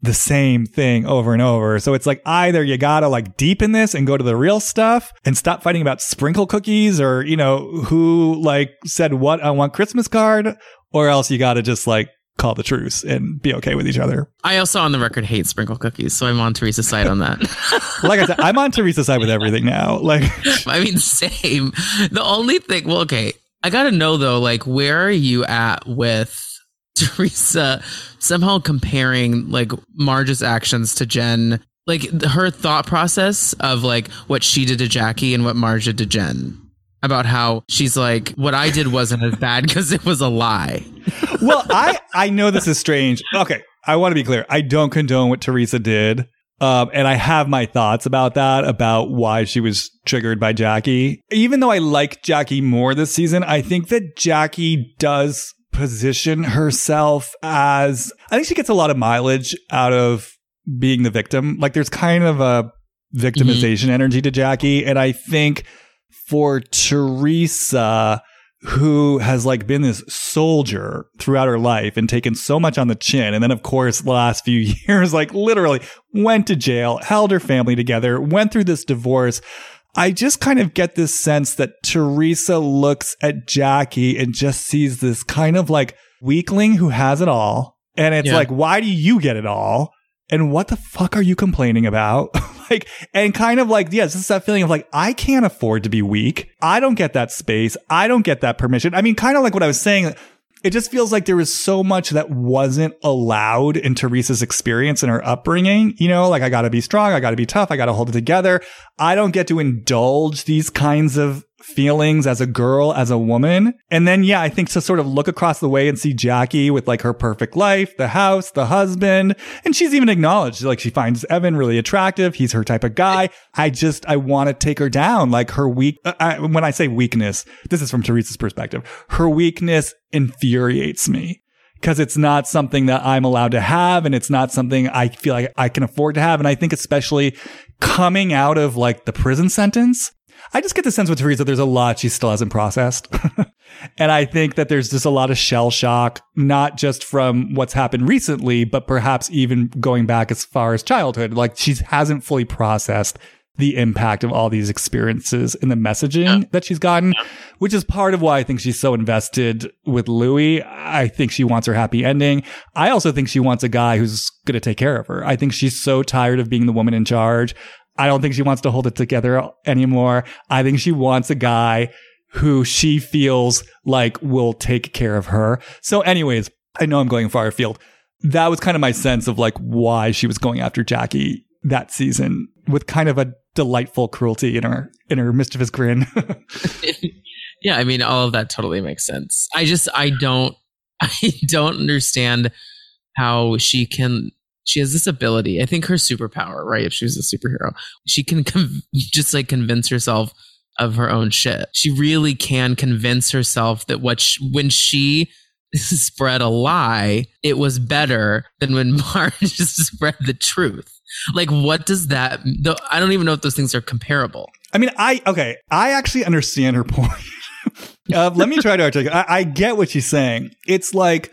S1: the same thing over and over. So it's like either you gotta like deepen this and go to the real stuff and stop fighting about sprinkle cookies or, you know, who like said what on one Christmas card, or else you gotta just like call the truce and be okay with each other.
S2: I also on the record hate sprinkle cookies, so I'm on Teresa's side on that. [LAUGHS]
S1: like I said, I'm on Teresa's side with everything now. Like [LAUGHS]
S2: I mean, same. The only thing well, okay. I gotta know though, like where are you at with [LAUGHS] Teresa somehow comparing like Marge's actions to Jen, like her thought process of like what she did to Jackie and what Marge did to Jen. About how she's like, what I did wasn't as bad [LAUGHS] because it was a lie. [LAUGHS]
S1: well, I I know this is strange. Okay, I want to be clear. I don't condone what Teresa did. Um, and I have my thoughts about that, about why she was triggered by Jackie. Even though I like Jackie more this season, I think that Jackie does position herself as I think she gets a lot of mileage out of being the victim. Like there's kind of a victimization mm-hmm. energy to Jackie. And I think for Teresa, who has like been this soldier throughout her life and taken so much on the chin. And then, of course, the last few [LAUGHS] years, like literally went to jail, held her family together, went through this divorce. I just kind of get this sense that Teresa looks at Jackie and just sees this kind of like weakling who has it all. And it's yeah. like, why do you get it all? And what the fuck are you complaining about? [LAUGHS] like, and kind of like, yes, this is that feeling of like, I can't afford to be weak. I don't get that space. I don't get that permission. I mean, kind of like what I was saying it just feels like there was so much that wasn't allowed in Teresa's experience and her upbringing. You know, like I gotta be strong. I gotta be tough. I gotta hold it together. I don't get to indulge these kinds of feelings as a girl, as a woman. And then, yeah, I think to sort of look across the way and see Jackie with like her perfect life, the house, the husband. And she's even acknowledged like she finds Evan really attractive. He's her type of guy. I just, I want to take her down. Like her weak, uh, I, when I say weakness, this is from Teresa's perspective. Her weakness infuriates me because it's not something that I'm allowed to have and it's not something I feel like I can afford to have. And I think especially coming out of like the prison sentence, I just get the sense with Teresa, there's a lot she still hasn't processed. [LAUGHS] and I think that there's just a lot of shell shock, not just from what's happened recently, but perhaps even going back as far as childhood. Like she hasn't fully processed the impact of all these experiences and the messaging that she's gotten, which is part of why I think she's so invested with Luis. I think she wants her happy ending. I also think she wants a guy who's going to take care of her. I think she's so tired of being the woman in charge. I don't think she wants to hold it together anymore. I think she wants a guy who she feels like will take care of her. So anyways, I know I'm going far afield. That was kind of my sense of like why she was going after Jackie that season with kind of a delightful cruelty in her in her mischievous grin. [LAUGHS]
S2: yeah, I mean all of that totally makes sense. I just I don't [LAUGHS] I don't understand how she can she has this ability. I think her superpower, right? If she was a superhero, she can just like convince herself of her own shit. She really can convince herself that what she, when she [LAUGHS] spread a lie, it was better than when [LAUGHS] Marge just spread the truth. like what does that i don't even know if those things are comparable
S1: I mean, I okay. I actually understand her point. [LAUGHS] uh, let me try to articulate. I, I get what she's saying. It's like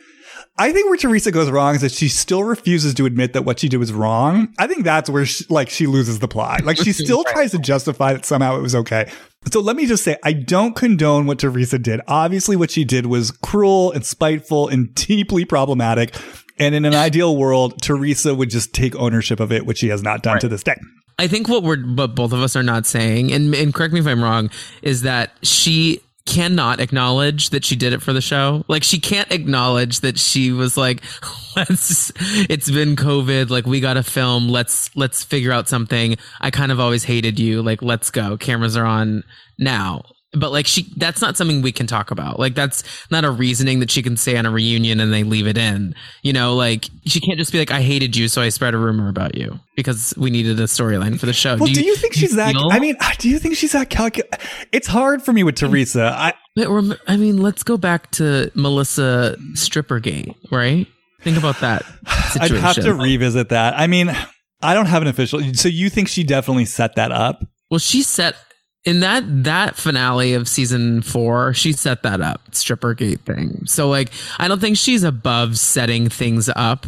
S1: I think where Teresa goes wrong is that she still refuses to admit that what she did was wrong. I think that's where she, like she loses the plot. Like she [LAUGHS] still tries to justify that somehow it was okay. So let me just say, I don't condone what Teresa did. Obviously, what she did was cruel and spiteful and deeply problematic. And in an ideal world, Teresa would just take ownership of it, which she has not done right. to this day.
S2: I think what we're, but both of us are not saying, and, and correct me if I'm wrong, is that she cannot acknowledge that she did it for the show. Like she can't acknowledge that she was like, [LAUGHS] let's, it's been COVID. Like we got to film. Let's, let's figure out something. I kind of always hated you. Like, let's go. Cameras are on now but like she that's not something we can talk about. Like that's not a reasoning that she can say on a reunion and they leave it in. You know like she can't just be like i hated you so i spread a rumor about you because we needed a storyline for the show.
S1: Well do you, do you think she's that i mean uh, do you think she's that calcul it's hard for me with teresa. I
S2: but i mean let's go back to melissa strippergate right? Think about that
S1: situation. [SIGHS] i'd have to revisit that. I mean i don't have an official so you think she definitely set that up?
S2: Well she set in that that finale of season four, she set that up, stripper gate thing. So like, I don't think she's above setting things up.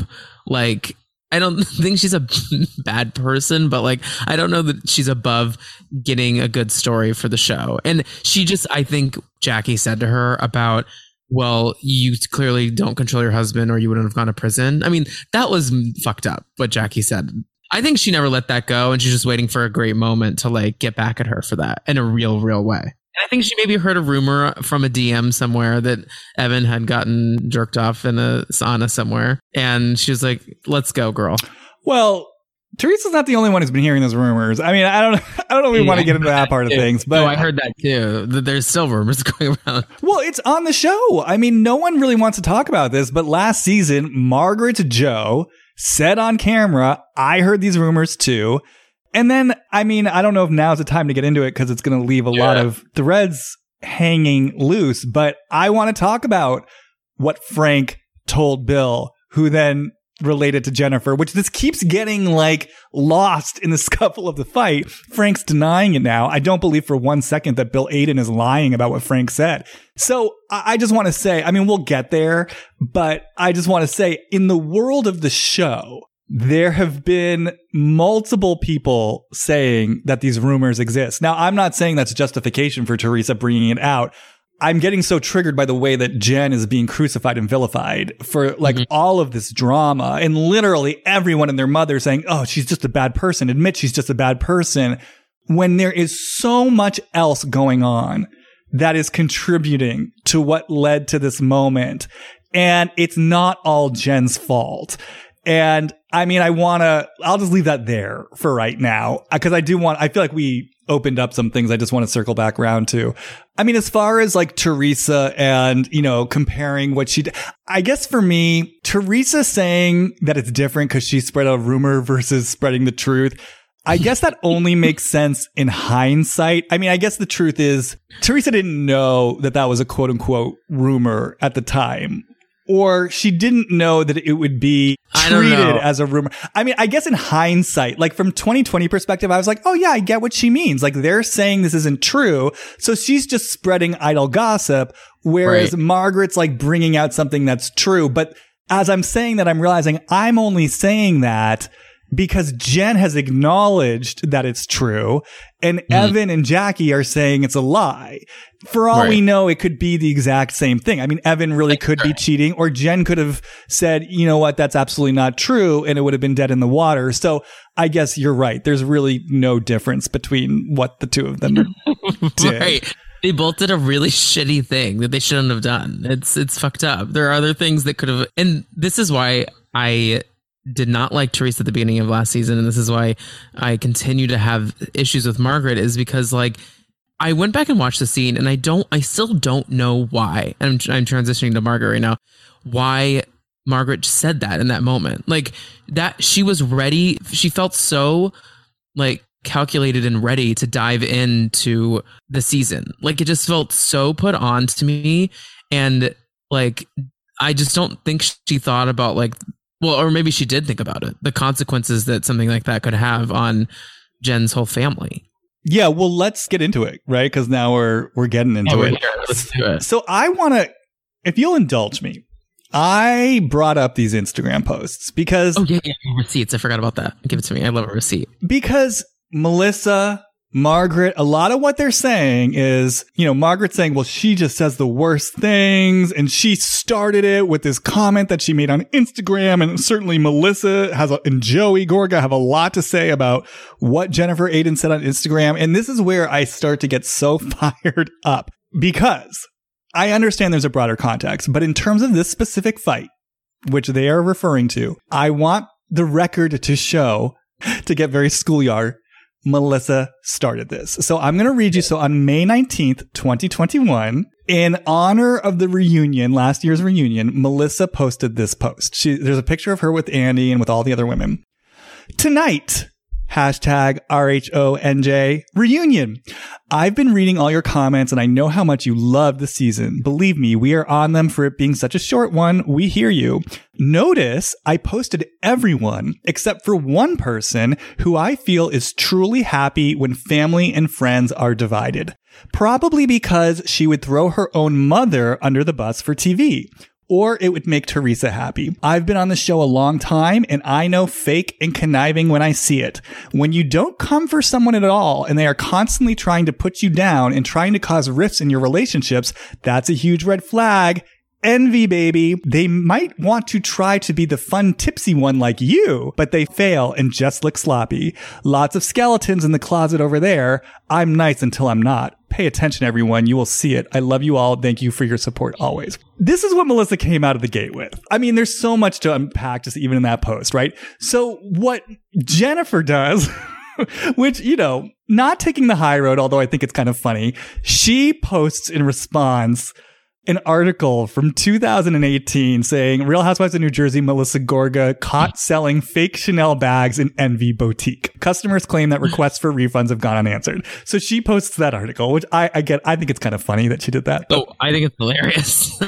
S2: Like, I don't [LAUGHS] think she's a [LAUGHS] bad person, but like, I don't know that she's above getting a good story for the show. And she just, I think Jackie said to her about, well, you clearly don't control your husband or you wouldn't have gone to prison. I mean, that was fucked up what Jackie said I think she never let that go, and she's just waiting for a great moment to like get back at her for that in a real, real way. And I think she maybe heard a rumor from a DM somewhere that Evan had gotten jerked off in a sauna somewhere, and she was like, "Let's go, girl."
S1: Well, Teresa's not the only one who's been hearing those rumors. I mean, I don't, [LAUGHS] I don't know if we yeah, want to get into that part of [LAUGHS] things, but
S2: no, I heard that too. That there's still rumors [LAUGHS] going around.
S1: Well, it's on the show. I mean, no one really wants to talk about this, but last season, Margaret Joe said on camera, I heard these rumors too. And then, I mean, I don't know if now's the time to get into it because it's going to leave a yeah. lot of threads hanging loose, but I want to talk about what Frank told Bill, who then related to Jennifer, which this keeps getting like lost in the [LAUGHS] scuffle of the fight. Frank's denying it now. I don't believe for one second that Bill Aydin is lying about what Frank said. So I just want to say, I mean, we'll get there, but I just want to say in the world of the show, there have been multiple people saying that these rumors exist. Now, I'm not saying that's justification for Teresa bringing it out. I'm getting so triggered by the way that Jen is being crucified and vilified for like mm-hmm. all of this drama and literally everyone and their mother saying, Oh, she's just a bad person. Admit she's just a bad person when there is so much else going on that is contributing to what led to this moment. And it's not all Jen's fault. And I mean, I want to, I'll just leave that there for right now because I do want, I feel like we opened up some things I just want to circle back around to. I mean, as far as like Teresa and, you know, comparing what she did, I guess for me, Teresa saying that it's different because she spread a rumor versus spreading the truth. I guess that [LAUGHS] only makes sense in hindsight. I mean, I guess the truth is Teresa didn't know that that was a quote unquote rumor at the time or she didn't know that it would be treated as a rumor. I mean, I guess in hindsight, like from 2020 perspective, I was like, oh yeah, I get what she means. Like they're saying this isn't true. So she's just spreading idle gossip. Whereas right. Margaret's like bringing out something that's true. But as I'm saying that, I'm realizing I'm only saying that because Jen has acknowledged that it's true and mm. Evan and Jackie are saying it's a lie. For all right. we know, it could be the exact same thing. I mean, Evan really could be cheating or Jen could have said, you know what? That's absolutely not true. And it would have been dead in the water. So I guess you're right. There's really no difference between what the two of them [LAUGHS] did. right.
S2: They both did a really shitty thing that they shouldn't have done. It's it's fucked up. There are other things that could have and this is why I did not like Teresa at the beginning of last season, and this is why I continue to have issues with Margaret, is because like I went back and watched the scene, and I don't, I still don't know why. I'm I'm transitioning to Margaret right now. Why Margaret said that in that moment, like that she was ready. She felt so like calculated and ready to dive into the season. Like it just felt so put on to me, and like I just don't think she thought about like Well, or maybe she did think about it. The consequences that something like that could have on Jen's whole family.
S1: Yeah, well, let's get into it, right? Because now we're we're getting into
S2: Oh,
S1: it.
S2: let's do it.
S1: So I want to, if you'll indulge me, I brought up these Instagram posts because
S2: Oh yeah, yeah, receipts. I forgot about that. Give it to me. I love a receipt.
S1: because Melissa, Margaret, a lot of what they're saying is, you know, Margaret saying, well, she just says the worst things. And she started it with this comment that she made on Instagram. And certainly Melissa has a, and Joey Gorga have a lot to say about what Jennifer Aydin said on Instagram. And this is where I start to get so [LAUGHS] fired up because I understand there's a broader context, but in terms of this specific fight, which they are referring to, I want the record to show to get very schoolyard. Melissa started this. So I'm going to read you. So on May 19th, 2021, in honor of the reunion, last year's reunion, Melissa posted this post. She, there's a picture of her with Andy and with all the other women. Tonight, hashtag RHONJ reunion. I've been reading all your comments and I know how much you love the season. Believe me, we are on them for it being such a short one. We hear you. Notice I posted everyone except for one person who I feel is truly happy when family and friends are divided. Probably because she would throw her own mother under the bus for TV or it would make Teresa happy. I've been on the show a long time and I know fake and conniving when I see it. When you don't come for someone at all and they are constantly trying to put you down and trying to cause rifts in your relationships, that's a huge red flag. Envy, baby. They might want to try to be the fun, tipsy one like you, but they fail and just look sloppy. Lots of skeletons in the closet over there. I'm nice until I'm not. Pay attention, everyone. You will see it. I love you all. Thank you for your support always. This is what Melissa came out of the gate with. I mean, there's so much to unpack just even in that post, right? So what Jennifer does [LAUGHS] which, you know, not taking the high road, although I think it's kind of funny. She posts in response an article from 2018 saying Real Housewives of New Jersey Melissa Gorga caught selling fake Chanel bags in Envy Boutique. Customers claim that requests for refunds have gone unanswered. So she posts that article, which I, I get. I think it's kind of funny that she did that.
S2: Oh, I think it's hilarious.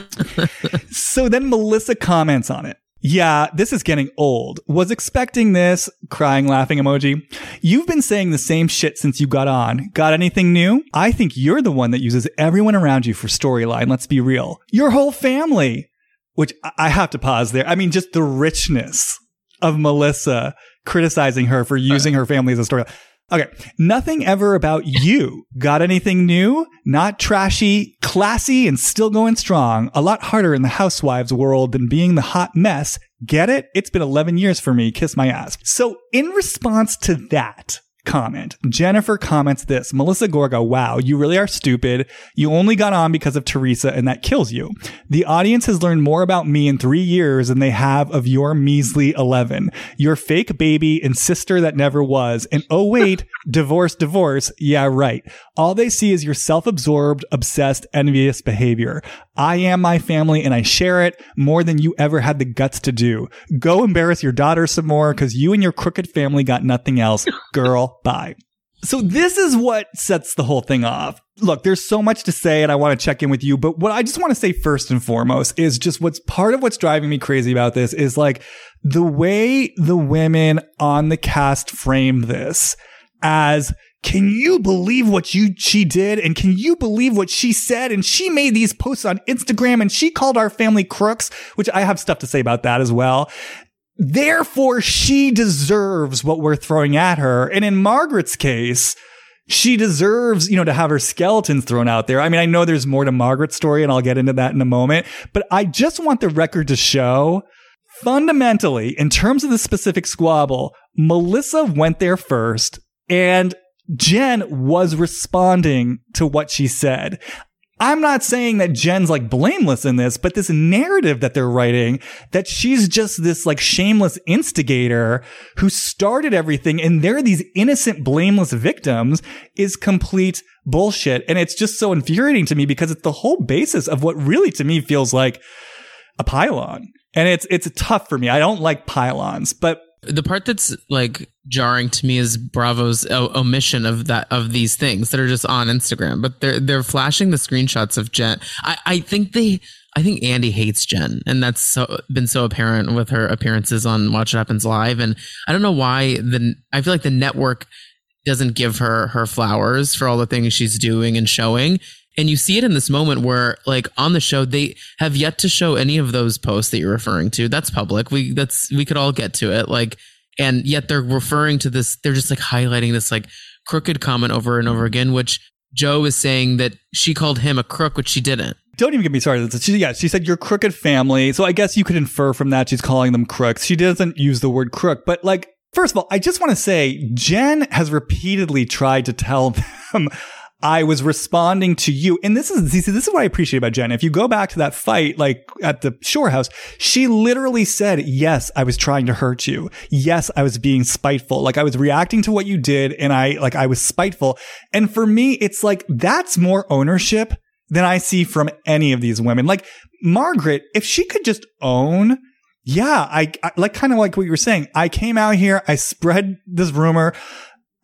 S2: [LAUGHS]
S1: So then Melissa comments on it. Yeah, this is getting old. Was expecting this. Crying, laughing emoji. You've been saying the same shit since you got on. Got anything new? I think you're the one that uses everyone around you for storyline. Let's be real. Your whole family. Which I- have to pause there. I mean, just the richness of Melissa criticizing her for using uh, her family as a story. Okay. Nothing ever about you. Got anything new? Not trashy, classy, and still going strong. A lot harder in the housewives world than being the hot mess. Get it? It's been 11 years for me. Kiss my ass. So in response to that, comment. Jennifer comments this Melissa Gorga, wow, you really are stupid. You only got on because of Teresa, and that kills you. The audience has learned more about me in three years than they have of your measly 11. Your fake baby and sister that never was. And oh, wait, [LAUGHS] divorce, divorce. Yeah, right. All they see is your self absorbed, obsessed, envious behavior. I am my family and I share it more than you ever had the guts to do. Go embarrass your daughter some more because you and your crooked family got nothing else. [LAUGHS] Girl, bye. So this is what sets the whole thing off. Look, there's so much to say and I want to check in with you, but what I just want to say first and foremost is just what's part of what's driving me crazy about this is like the way the women on the cast framed this as can you believe what you she did? And can you believe what she said? And she made these posts on Instagram and she called our family crooks which I have stuff to say about that as well. Therefore she deserves what we're throwing at her. And in Margaret's case she deserves, you know, to have her skeletons thrown out there. I mean, I know there's more to Margaret's story and I'll get into that in a moment, but I just want the record to show fundamentally, in terms of the specific squabble, Melissa went there first and Jen was responding to what she said. I'm not saying that Jen's like blameless in this, but this narrative that they're writing that she's just this like shameless instigator who started everything and they're these innocent, blameless victims is complete bullshit. And it's just so infuriating to me because it's the whole basis of what really to me feels like a pile-on. And it's, it's tough for me. I don't like pile-ons, but
S2: the part that's like jarring to me is Bravo's omission of that of these things that are just on Instagram, but they're they're flashing the screenshots of Jen. I I think they I think Andy hates Jen, and that's so, been so apparent with her appearances on Watch What Happens Live. And I don't know why the I feel like the network doesn't give her her flowers for all the things she's doing and showing. And you see it in this moment where, like, on the show, they have yet to show any of those posts that you're referring to. That's public. We that's we could all get to it. Like, and yet they're referring to this. They're just like highlighting this like crooked comment over and over again, which Joe is saying that she called him a crook, which she didn't.
S1: Don't even get me started. She, yeah, she said you're crooked family. So I guess you could infer from that she's calling them crooks. She doesn't use the word crook, but like, first of all, I just want to say Jen has repeatedly tried to tell [LAUGHS] them I was responding to you. And this is, this is what I appreciate about Jen. If you go back to that fight, like at the shore house, she literally said, yes, I was trying to hurt you. Yes, I was being spiteful. Like I was reacting to what you did and I, like I was spiteful. And for me, it's like, that's more ownership than I see from any of these women. Like Margaret, if she could just own yeah, I, I, like kind of like what you were saying. I came out here, I spread this rumor.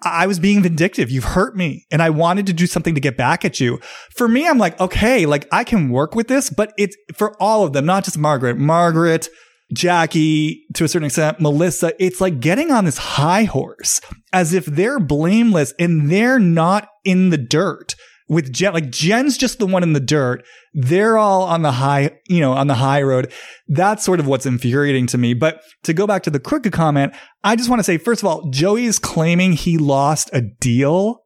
S1: I was being vindictive. You've hurt me and I wanted to do something to get back at you. For me, I'm like, okay, like I can work with this, but it's for all of them, not just Margaret, Margaret, Jackie, to a certain extent, Melissa. It's like getting on this high horse as if they're blameless and they're not in the dirt with Jen, like Jen's just the one in the dirt. They're all on the high, you know, on the high road. That's sort of what's infuriating to me. But to go back to the crooked comment, I just want to say, first of all, Joey is claiming he lost a deal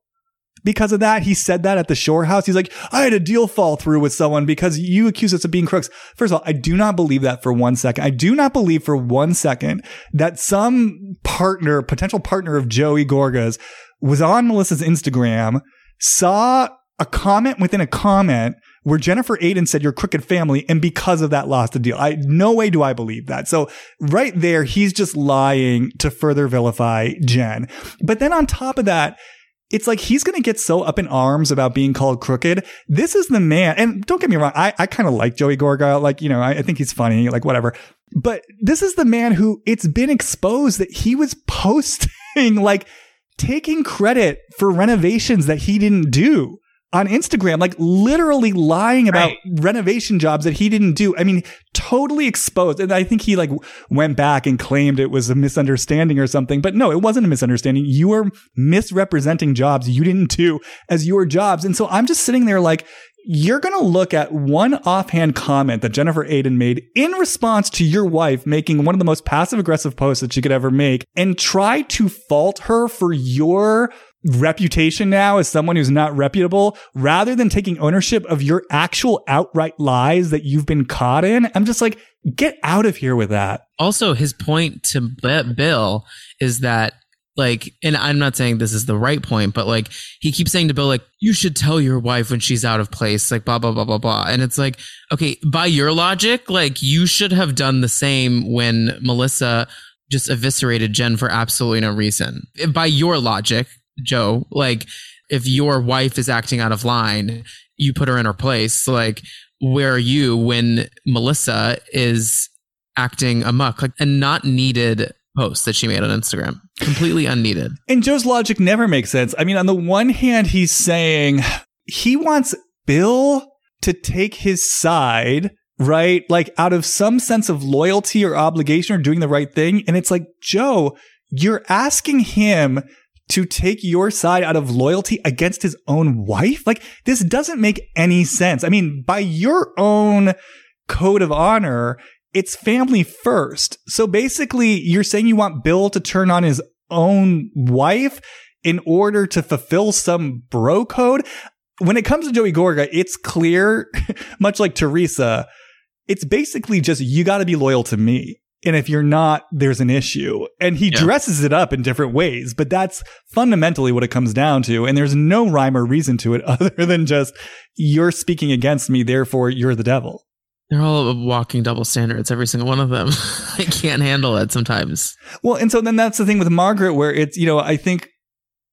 S1: because of that. He said that at the shore house. He's like, I had a deal fall through with someone because you accuse us of being crooks. First of all, I do not believe that for one second. I do not believe for one second that some partner, potential partner of Joey Gorga's was on Melissa's Instagram, saw a comment within a comment where Jennifer Aydin said you're crooked family and because of that lost the deal. I no way do I believe that. So right there, he's just lying to further vilify Jen. But then on top of that, it's like he's going to get so up in arms about being called crooked. This is the man. And don't get me wrong. I, I kind of like Joey Gorga. Like, you know, I, I think he's funny, like whatever. But this is the man who it's been exposed that he was posting [LAUGHS] like taking credit for renovations that he didn't do on Instagram, like literally lying about right. renovation jobs that he didn't do. I mean, totally exposed. And I think he like went back and claimed it was a misunderstanding or something. But no, it wasn't a misunderstanding. You were misrepresenting jobs you didn't do as your jobs. And so I'm just sitting there like, you're going to look at one offhand comment that Jennifer Aydin made in response to your wife making one of the most passive aggressive posts that she could ever make and try to fault her for your reputation now as someone who's not reputable rather than taking ownership of your actual outright lies that you've been caught in. I'm just like, get out of here with that.
S2: Also, his point to Bill is that like and i'm not saying this is the right point but like he keeps saying to bill like you should tell your wife when she's out of place like blah blah blah blah blah and it's like okay by your logic like you should have done the same when melissa just eviscerated jen for absolutely no reason by your logic Joe. Like, if your wife is acting out of line, you put her in her place. Like, where are you when Melissa is acting amuck? Like, a not needed post that she made on Instagram. Completely unneeded.
S1: And Joe's logic never makes sense. I mean, on the one hand, he's saying he wants Bill to take his side, right? Like out of some sense of loyalty or obligation or doing the right thing. And it's like, Joe, you're asking him to take your side out of loyalty against his own wife? Like, this doesn't make any sense. I mean, by your own code of honor, it's family first. So basically, you're saying you want Bill to turn on his own wife in order to fulfill some bro code. When it comes to Joey Gorga, it's clear, [LAUGHS] much like Teresa, it's basically just you got to be loyal to me. And if you're not, there's an issue. And he yeah. dresses it up in different ways, but that's fundamentally what it comes down to. And there's no rhyme or reason to it [LAUGHS] other than just you're speaking against me, therefore you're the devil.
S2: They're all walking double standards, every single one of them. [LAUGHS] I can't handle it sometimes.
S1: Well, and so then that's the thing with Margaret, where it's, you know, I think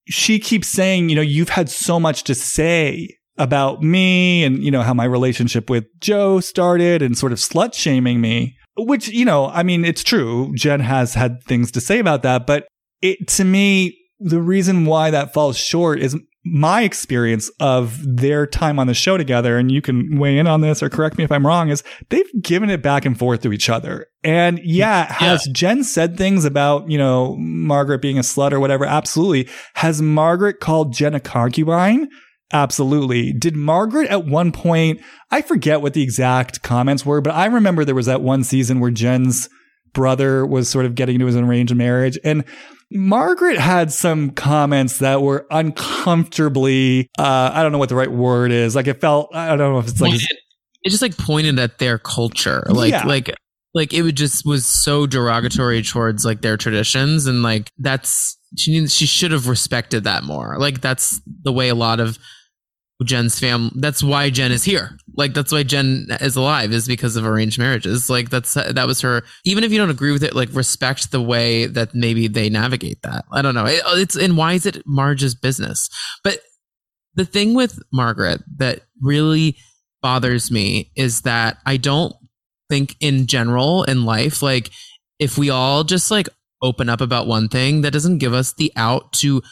S1: she keeps saying, you know, you've had so much to say about me and, you know, how my relationship with Joe started and sort of slut shaming me which, you know, I mean, it's true. Jen has had things to say about that, but it, to me, the reason why that falls short is my experience of their time on the show together, and you can weigh in on this or correct me if I'm wrong, is they've given it back and forth to each other. And yeah, has. Jen said things about, you know, Margaret being a slut or whatever? Absolutely. Has Margaret called Jen a concubine? Absolutely. Did Margaret at one point, I forget what the exact comments were, but I remember there was that one season where Jen's brother was sort of getting into his arranged marriage. And Margaret had some comments that were uncomfortably, uh, I don't know what the right word is. Like it felt, I don't know if it's like.
S2: It, it just like pointed at their culture. Like, yeah. like, like it would just was so derogatory towards like their traditions. And like that's, she needs, she should have respected that more. Like that's the way a lot of Jen's fam. That's why Jen is here. Like that's why Jen is alive is because of arranged marriages. Like that's that was her. Even if you don't agree with it, like respect the way that maybe they navigate that. I don't know. It, it's and why is it Marge's business? But the thing with Margaret that really bothers me is that I don't think in general in life, like if we all just like open up about one thing, that doesn't give us the out to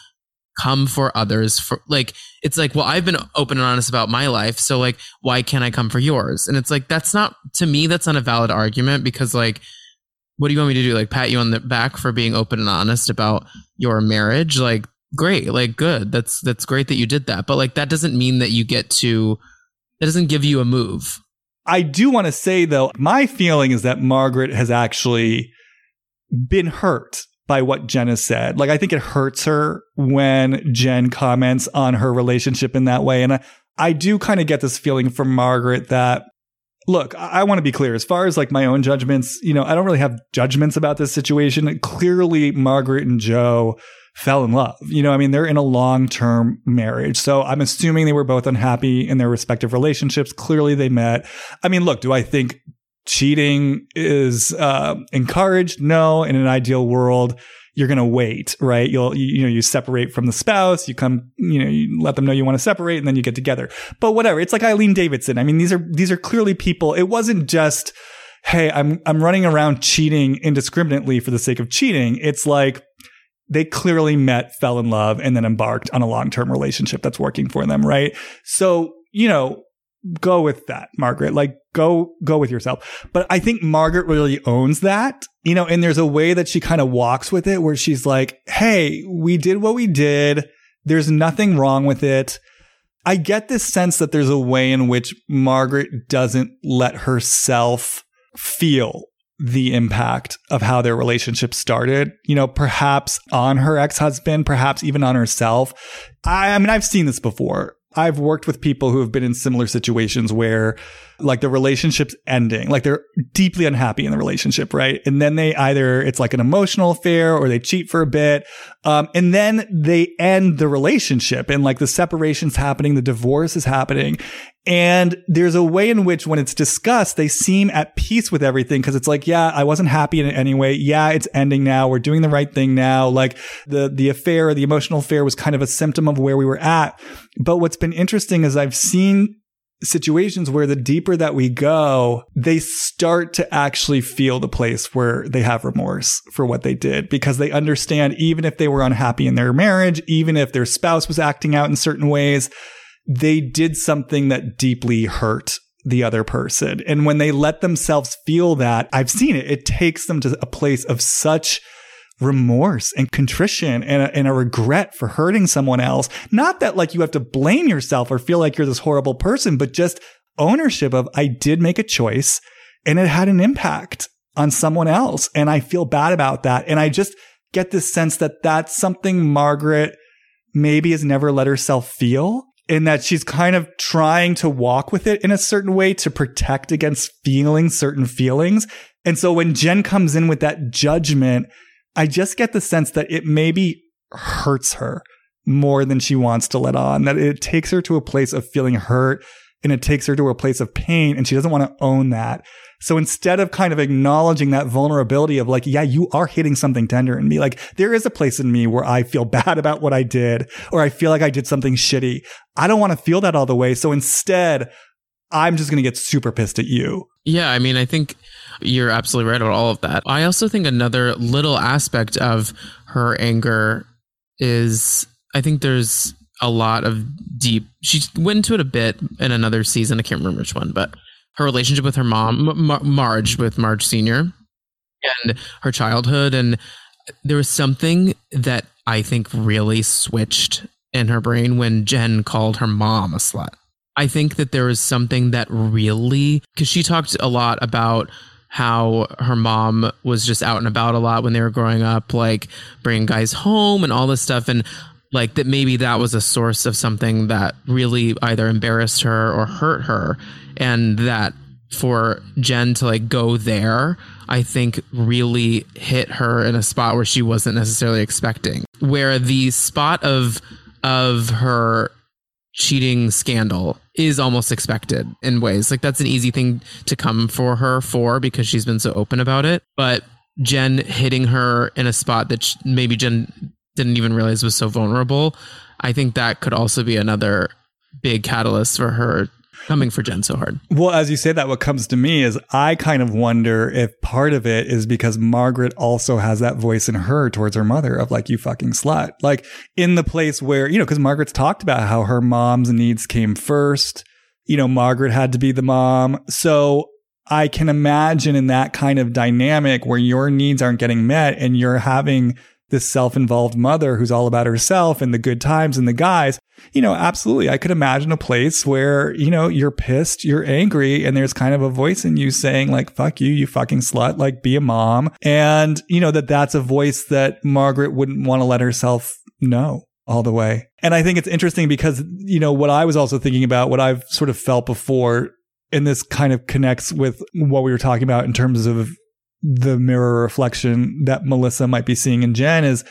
S2: come for others for like it's like well i've been open and honest about my life so like why can't i come for yours? And it's like that's not to me that's not a valid argument because like what do you want me to do? Like pat you on the back for being open and honest about your marriage? Like great like good. That's that's great that you did that. But like that doesn't mean that you get to that doesn't give you a move.
S1: I do want to say though my feeling is that margaret has actually been hurt by what Jen has said. Like, I think it hurts her when Jen comments on her relationship in that way. And I, I do kind of get this feeling from Margaret that, look, I, I want to be clear. As far as like my own judgments, you know, I don't really have judgments about this situation. Clearly, Margaret and Joe fell in love. You know, I mean, they're in a long term marriage. So I'm assuming they were both unhappy in their respective relationships. Clearly, they met. I mean, look, do I think cheating is uh, encouraged. No, in an ideal world, you're going to wait, right? You'll, you, you, know, you separate from the spouse, you come, you know, you let them know you want to separate and then you get together. But whatever. It's like Eileen Davidson. I mean, these are, these are clearly people. It wasn't just, Hey, I'm, I'm running around cheating indiscriminately for the sake of cheating. It's like, they clearly met, fell in love, and then embarked on a long term relationship that's working for them, right? So, you know, go with that, Margaret. Like go go with yourself. But I think Margaret really owns that. You know, and there's a way that she kind of walks with it where she's like, "Hey, we did what we did. There's nothing wrong with it." I get this sense that there's a way in which Margaret doesn't let herself feel the impact of how their relationship started, you know, perhaps on her ex-husband, perhaps even on herself. I, I mean, I've seen this before I've worked with people who have been in similar situations where like the relationship's ending, like they're deeply unhappy in the relationship, right? And then they either, it's like an emotional affair or they cheat for a bit. Um, and then they end the relationship and like the separation's happening, the divorce is happening. And there's a way in which when it's discussed, they seem at peace with everything because it's like, yeah, I wasn't happy in it anyway. Yeah, it's ending now. We're doing the right thing now. Like the, the affair, the emotional affair was kind of a symptom of where we were at. But what's been interesting is I've seen situations where the deeper that we go, they start to actually feel the place where they have remorse for what they did because they understand even if they were unhappy in their marriage, even if their spouse was acting out in certain ways, they did something that deeply hurt the other person. And when they let themselves feel that, I've seen it, it takes them to a place of such remorse and contrition and a, and a regret for hurting someone else. Not that like you have to blame yourself or feel like you're this horrible person, but just ownership of I did make a choice and it had an impact on someone else. And I feel bad about that. And I just get this sense that that's something Margaret maybe has never let herself feel in that she's kind of trying to walk with it in a certain way to protect against feeling certain feelings. And so when Jen comes in with that judgment, I just get the sense that it maybe hurts her more than she wants to let on, that it takes her to a place of feeling hurt and it takes her to a place of pain and she doesn't want to own that. So instead of kind of acknowledging that vulnerability of like, yeah, you are hitting something tender in me. Like there is a place in me where I feel [LAUGHS] bad about what I did or I feel like I did something shitty. I don't want to feel that all the way. So instead, I'm just going to get super pissed at you.
S2: Yeah. I mean, I think you're absolutely right about all of that. I also think another little aspect of her anger is I think there's a lot of deep. She went into it a bit in another season. I can't remember which one, but her relationship with her mom, Mar- Marge, with Marge Senior, and her childhood, and there was something that I think really switched in her brain when Jen called her mom a slut. I think that there was something that really, because she talked a lot about how her mom was just out and about a lot when they were growing up, like bringing guys home and all this stuff. And like that maybe that was a source of something that really either embarrassed her or hurt her. And that for Jen to like go there, I think really hit her in a spot where she wasn't necessarily expecting. Where the spot of of her cheating scandal is almost expected in ways. Like that's an easy thing to come for her for because she's been so open about it. But Jen hitting her in a spot that maybe Jen didn't even realize was so vulnerable, I think that could also be another big catalyst for her coming for Jen so hard.
S1: Well, as you say that, what comes to me is I kind of wonder if part of it is because Margaret also has that voice in her towards her mother of like, you fucking slut. Like in the place where, you know, because Margaret's talked about how her mom's needs came first. You know, Margaret had to be the mom. So I can imagine in that kind of dynamic where your needs aren't getting met and you're having this self-involved mother who's all about herself and the good times and the guys, you know, absolutely. I could imagine a place where, you know, you're pissed, you're angry, and there's kind of a voice in you saying like, fuck you, you fucking slut, like be a mom. And, you know, that that's a voice that Margaret wouldn't want to let herself know all the way. And I think it's interesting because, you know, what I was also thinking about, what I've sort of felt before, and this kind of connects with what we were talking about in terms of the mirror reflection that Melissa might be seeing in Jen is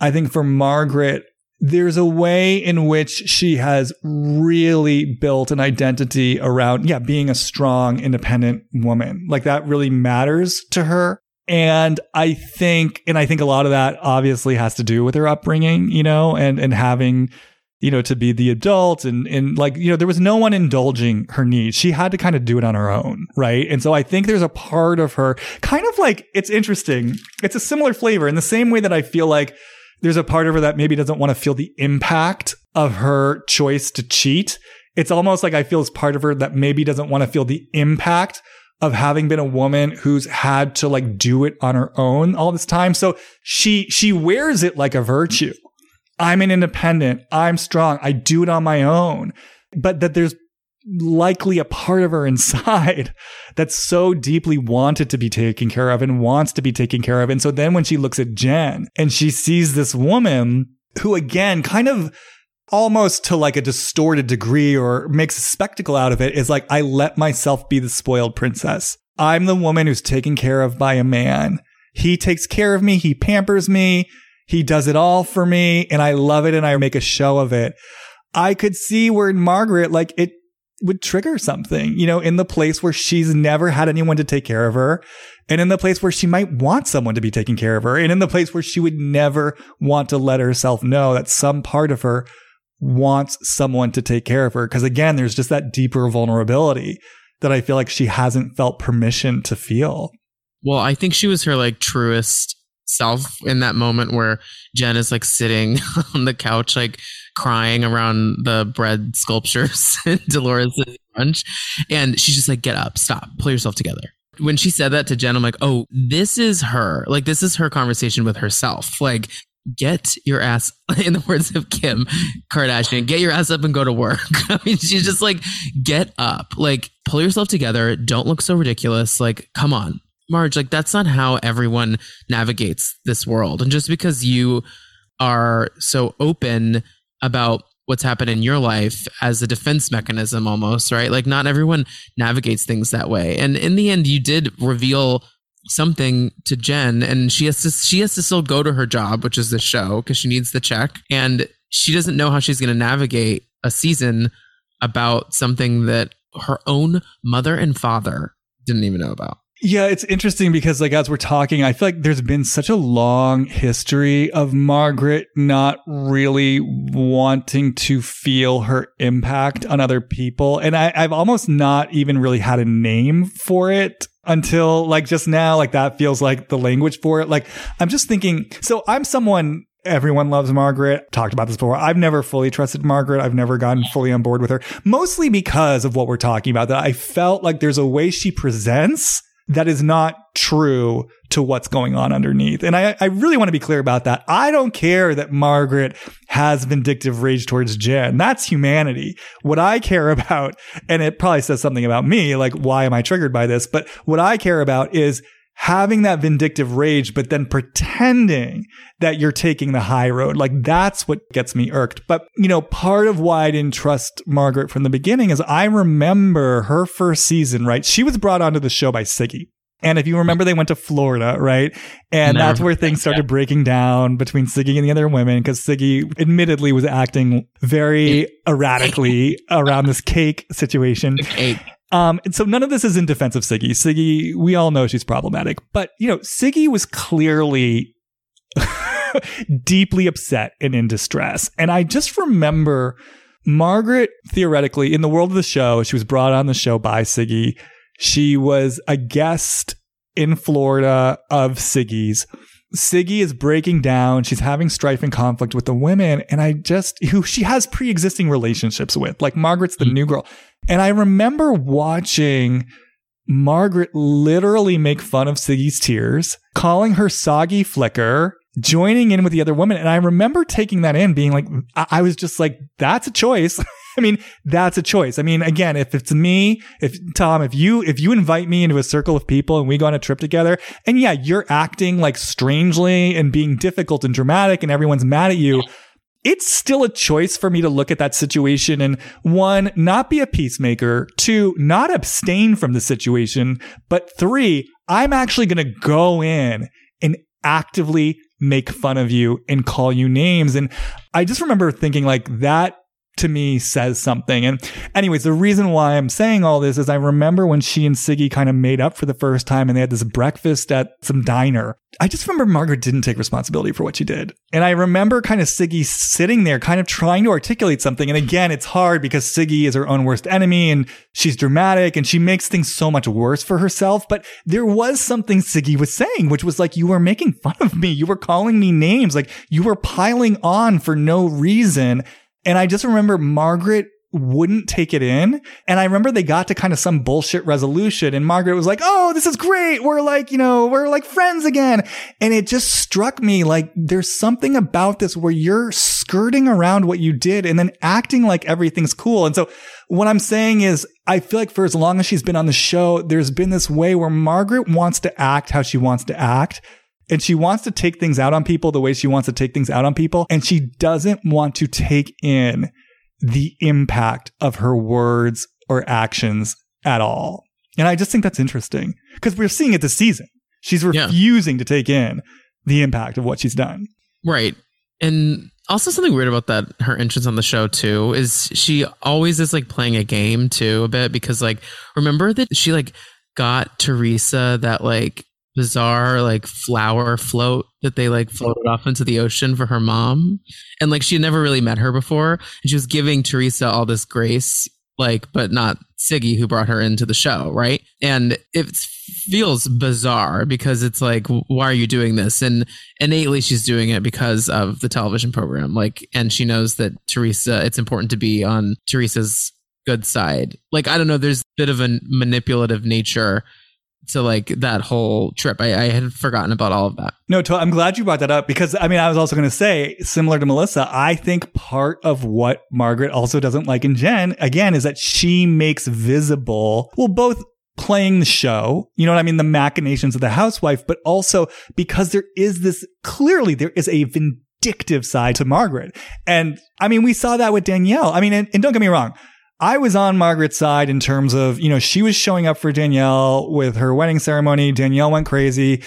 S1: I think for Margaret, there's a way in which she has really built an identity around, yeah, being a strong, independent woman. Like that really matters to her. And I think, and I think a lot of that obviously has to do with her upbringing, you know, and, and having you know, to be the adult and, and like, you know, there was no one indulging her needs. She had to kind of do it on her own. Right. And so I think there's a part of her kind of like, it's interesting. It's a similar flavor in the same way that I feel like there's a part of her that maybe doesn't want to feel the impact of her choice to cheat. It's almost like I feel as part of her that maybe doesn't want to feel the impact of having been a woman who's had to like do it on her own all this time. So she, she wears it like a virtue. I'm an independent. I'm strong. I do it on my own. But that there's likely a part of her [LAUGHS] inside that's so deeply wanted to be taken care of and wants to be taken care of. And so then when she looks at Jen and she sees this woman who again kind of almost to like a distorted degree or makes a spectacle out of it is like, I let myself be the spoiled princess. I'm the woman who's taken care of by a man. He takes care of me. He pampers me. He does it all for me and I love it and I make a show of it. I could see where in Margaret, like it would trigger something, you know, in the place where she's never had anyone to take care of her and in the place where she might want someone to be taking care of her and in the place where she would never want to let herself know that some part of her wants someone to take care of her. Cause again, there's just that deeper vulnerability that I feel like she hasn't felt permission to feel.
S2: Well, I think she was her like truest self in that moment where Jen is like sitting [LAUGHS] on the couch, like crying around the bread sculptures [LAUGHS] in Dolores' lunch. And she's just like, get up, stop, pull yourself together. When she said that to Jen, I'm like, oh, this is her. Like, this is her conversation with herself. Like, get your ass, [LAUGHS] in the words of Kim Kardashian, get your ass up and go to work. I mean, she's just like, get up, like, pull yourself together. Don't look so ridiculous. Like, come on, Marge, like that's not how everyone navigates this world. And just because you are so open about what's happened in your life as a defense mechanism almost, right? Like not everyone navigates things that way. And in the end you did reveal something to Jen and she has to she has to still go to her job, which is the show because she needs the check and she doesn't know how she's going to navigate a season about something that her own mother and father didn't even know about.
S1: Yeah, it's interesting because like as we're talking, I feel like there's been such a long history of Margaret not really wanting to feel her impact on other people. And I, I've almost not even really had a name for it until like just now, like that feels like the language for it. Like I'm just thinking, so I'm someone Everyone loves Margaret. Talked about this before. I've never fully trusted Margaret. I've never gotten fully on board with her, mostly because of what we're talking about. That I felt like there's a way she presents that is not true to what's going on underneath. And I, I really want to be clear about that. I don't care that Margaret has vindictive rage towards Jen. That's humanity. What I care [LAUGHS] about, and it probably says something about me, like, why am I triggered by this? But what I care about is having that vindictive rage, but then pretending that you're taking the high road. Like that's what gets me irked. But, you know, part of why I didn't trust Margaret from the beginning is I remember her first season, right? She was brought onto the show by Siggy. And if you remember, they went to Florida, right? And Never that's where things started breaking down between Siggy and the other women because Siggy admittedly was acting very erratically around this cake situation. Cake. Um, and so none of this is in defense of Siggy. Siggy, we all know she's problematic, but you know, Siggy was clearly [LAUGHS] deeply upset and in distress. And I just remember Margaret, theoretically, in the world of the show, she was brought on the show by Siggy. She was a guest in Florida of Siggy's. Siggy is breaking down. She's having strife and conflict with the women. And I just, who she has pre existing relationships with. Like Margaret's the mm-hmm. new girl. And I remember watching Margaret literally make fun of Siggy's tears, calling her soggy flicker, joining in with the other woman. And I remember taking that in, being like, I, was just like, that's a choice. [LAUGHS] I mean, that's a choice. I mean, again, if it's me, if Tom, if you, if you invite me into a circle of people and we go on a trip together and yeah, you're acting like strangely and being difficult and dramatic and everyone's mad at you it's still a choice for me to look at that situation and one, not be a peacemaker, two, not abstain from the situation, but three, I'm actually going to go in and actively make fun of you and call you names. And I just remember thinking like that to me says something. And anyways, the reason why I'm saying all this is I remember when she and Siggy kind of made up for the first time and they had this breakfast at some diner. I just remember Margaret didn't take responsibility for what she did. And I remember kind of Siggy sitting there kind of trying to articulate something. And again, it's hard because Siggy is her own worst enemy and she's dramatic and she makes things so much worse for herself. But there was something Siggy was saying, which was like, you were making fun of me. You were calling me names. Like you were piling on for no reason. And I just remember Margaret wouldn't take it in. And I remember they got to kind of some bullshit resolution and Margaret was like, Oh, this is great. We're like, you know, we're like friends again. And it just struck me like there's something about this where you're skirting around what you did and then acting like everything's cool. And so what I'm saying is I feel like for as long as she's been on the show, there's been this way where Margaret wants to act how she wants to act and she wants to take things out on people the way she wants to take things out on people. And she doesn't want to take in the impact of her words or actions at all. And I just think that's interesting because we're seeing it this season. She's refusing yeah. to take in the impact of what she's done.
S2: Right. And also something weird about that her entrance on the show too is she always is like playing a game too a bit because like remember that she like got Teresa that like bizarre like flower float that they like floated off into the ocean for her mom. And like she had never really met her before. And she was giving teresa all this grace like but not siggy who brought her into the show right? And it feels bizarre because it's like why are you doing this? And innately she's doing it because of the television program like and she knows that teresa it's important to be on teresa's good side. Like i don't know there's a bit of a manipulative nature to like that whole trip. I, I, had forgotten about all of that.
S1: No, I'm glad you brought that up because I mean, I was also going to say, similar to Melissa, I think part of what Margaret also doesn't like in Jen, again, is that she makes visible, well, both playing the show, you know what I mean? The machinations of the housewife, but also because there is this, clearly there is a vindictive side to Margaret. And I mean, we saw that with Danielle. I mean, and, and don't get me wrong. I was on Margaret's side in terms of, you know, she was showing up for Danielle with her wedding ceremony. Danielle went crazy.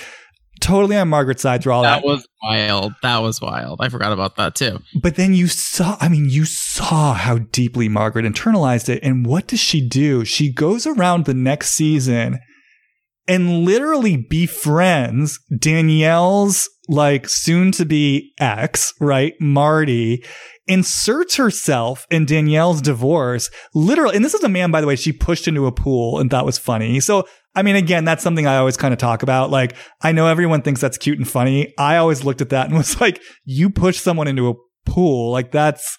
S1: Totally on Margaret's side through all that.
S2: That was wild. That was wild. I forgot about that too.
S1: But then you saw, I mean, you saw how deeply Margaret internalized it. And what does she do? She goes around the next season and literally befriends Danielle's like soon to be ex, right? Marty inserts herself in Danielle's divorce, literally. And this is a man, by the way, she pushed into a pool and thought was funny. So I mean, again, that's something I always kind of talk about. Like, I know everyone thinks that's cute and funny. I always looked at that and [LAUGHS] was like, you push someone into a pool. Like, that's,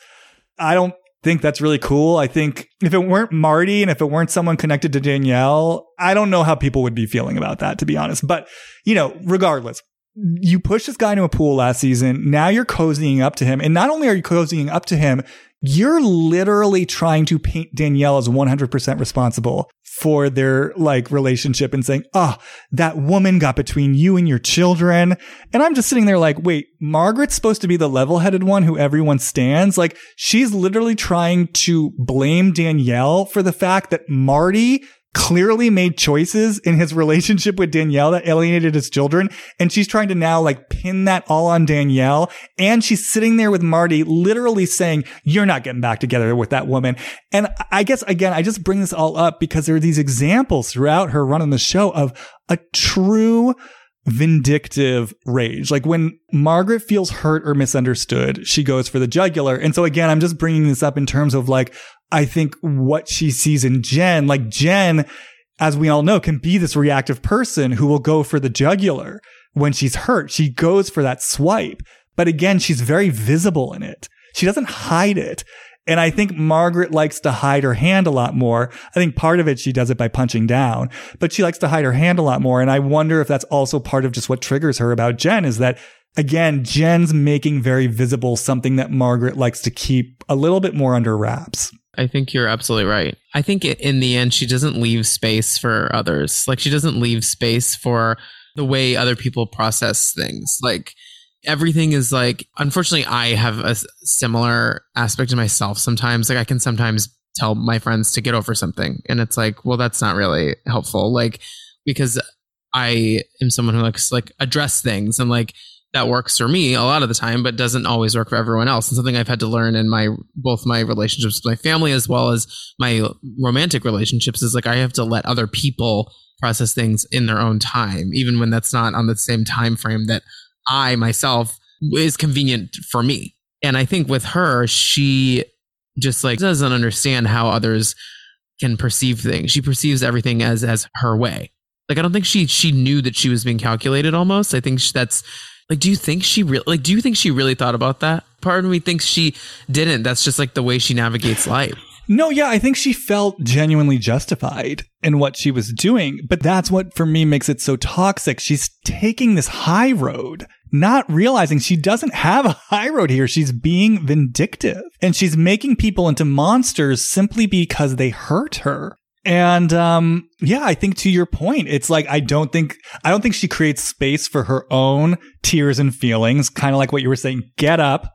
S1: I don't think that's really cool. I think if it weren't Marty and if it weren't someone connected to Danielle, I don't know how people would be feeling about that, to be honest. But, you know, regardless, you pushed this guy into a pool last season. Now you're cozying up to him. And not only are you cozying up to him, you're literally trying to paint Danielle as 100% responsible for their like relationship and saying, oh, that woman got between you and your children. And I'm just sitting there like, wait, Margaret's supposed to be the level headed one who everyone stands. Like she's literally trying to blame Danielle for the fact that Marty clearly made choices in his relationship with Danielle that alienated his children. And she's trying to now like pin that all on Danielle. And she's sitting there with Marty literally saying, you're not getting back together with that woman. And I guess again, I just bring this all up because there are these examples throughout her run on the show of a true vindictive rage. Like when Margaret feels hurt or misunderstood, she goes for the jugular. And so again, I'm just bringing this up in terms of like, I think what she sees in Jen, like Jen, as we all know, can be this reactive person who will go for the jugular when she's hurt. She goes for that swipe. But again, she's very visible in it. She doesn't hide it. And I think Margaret likes to hide her hand a lot more. I think part of it, she does it by punching down, but she likes to hide her hand a lot more. And I wonder if that's also part of just what triggers her about Jen is that again, Jen's making very visible something that Margaret likes to keep a little bit more under wraps.
S2: I think you're absolutely right. I think in the end, she doesn't leave space for others. Like she doesn't leave space for the way other people process things. Like everything is like, unfortunately, I have a similar aspect to myself sometimes. Like I can sometimes tell my friends to get over something. And it's like, well, that's not really helpful. Like, because I am someone who likes like address things and like, that works for me a lot of the time, but doesn't always work for everyone else. And something I've had to learn in my both my relationships with my family as well as my romantic relationships is like I have to let other people process things in their own time, even when that's not on the same time frame that I myself is convenient for me. And I think with her, she just like doesn't understand how others can perceive things. She perceives everything as as her way. Like I don't think she she knew that she was being calculated almost. I think that's like, do you think she really like? Do you think she really thought about that? Part of me thinks she didn't. That's just like the way she navigates [LAUGHS] life.
S1: No, yeah, I think she felt genuinely justified in what she was doing, but that's what for me makes it so toxic. She's taking this high road, not realizing she doesn't have a [LAUGHS] high road here. She's being vindictive and she's making people into monsters simply because they hurt her. And um, yeah, I think to your point, it's like I don't think I don't think she creates space for her own tears and feelings. Kind of like what you were saying. Get up,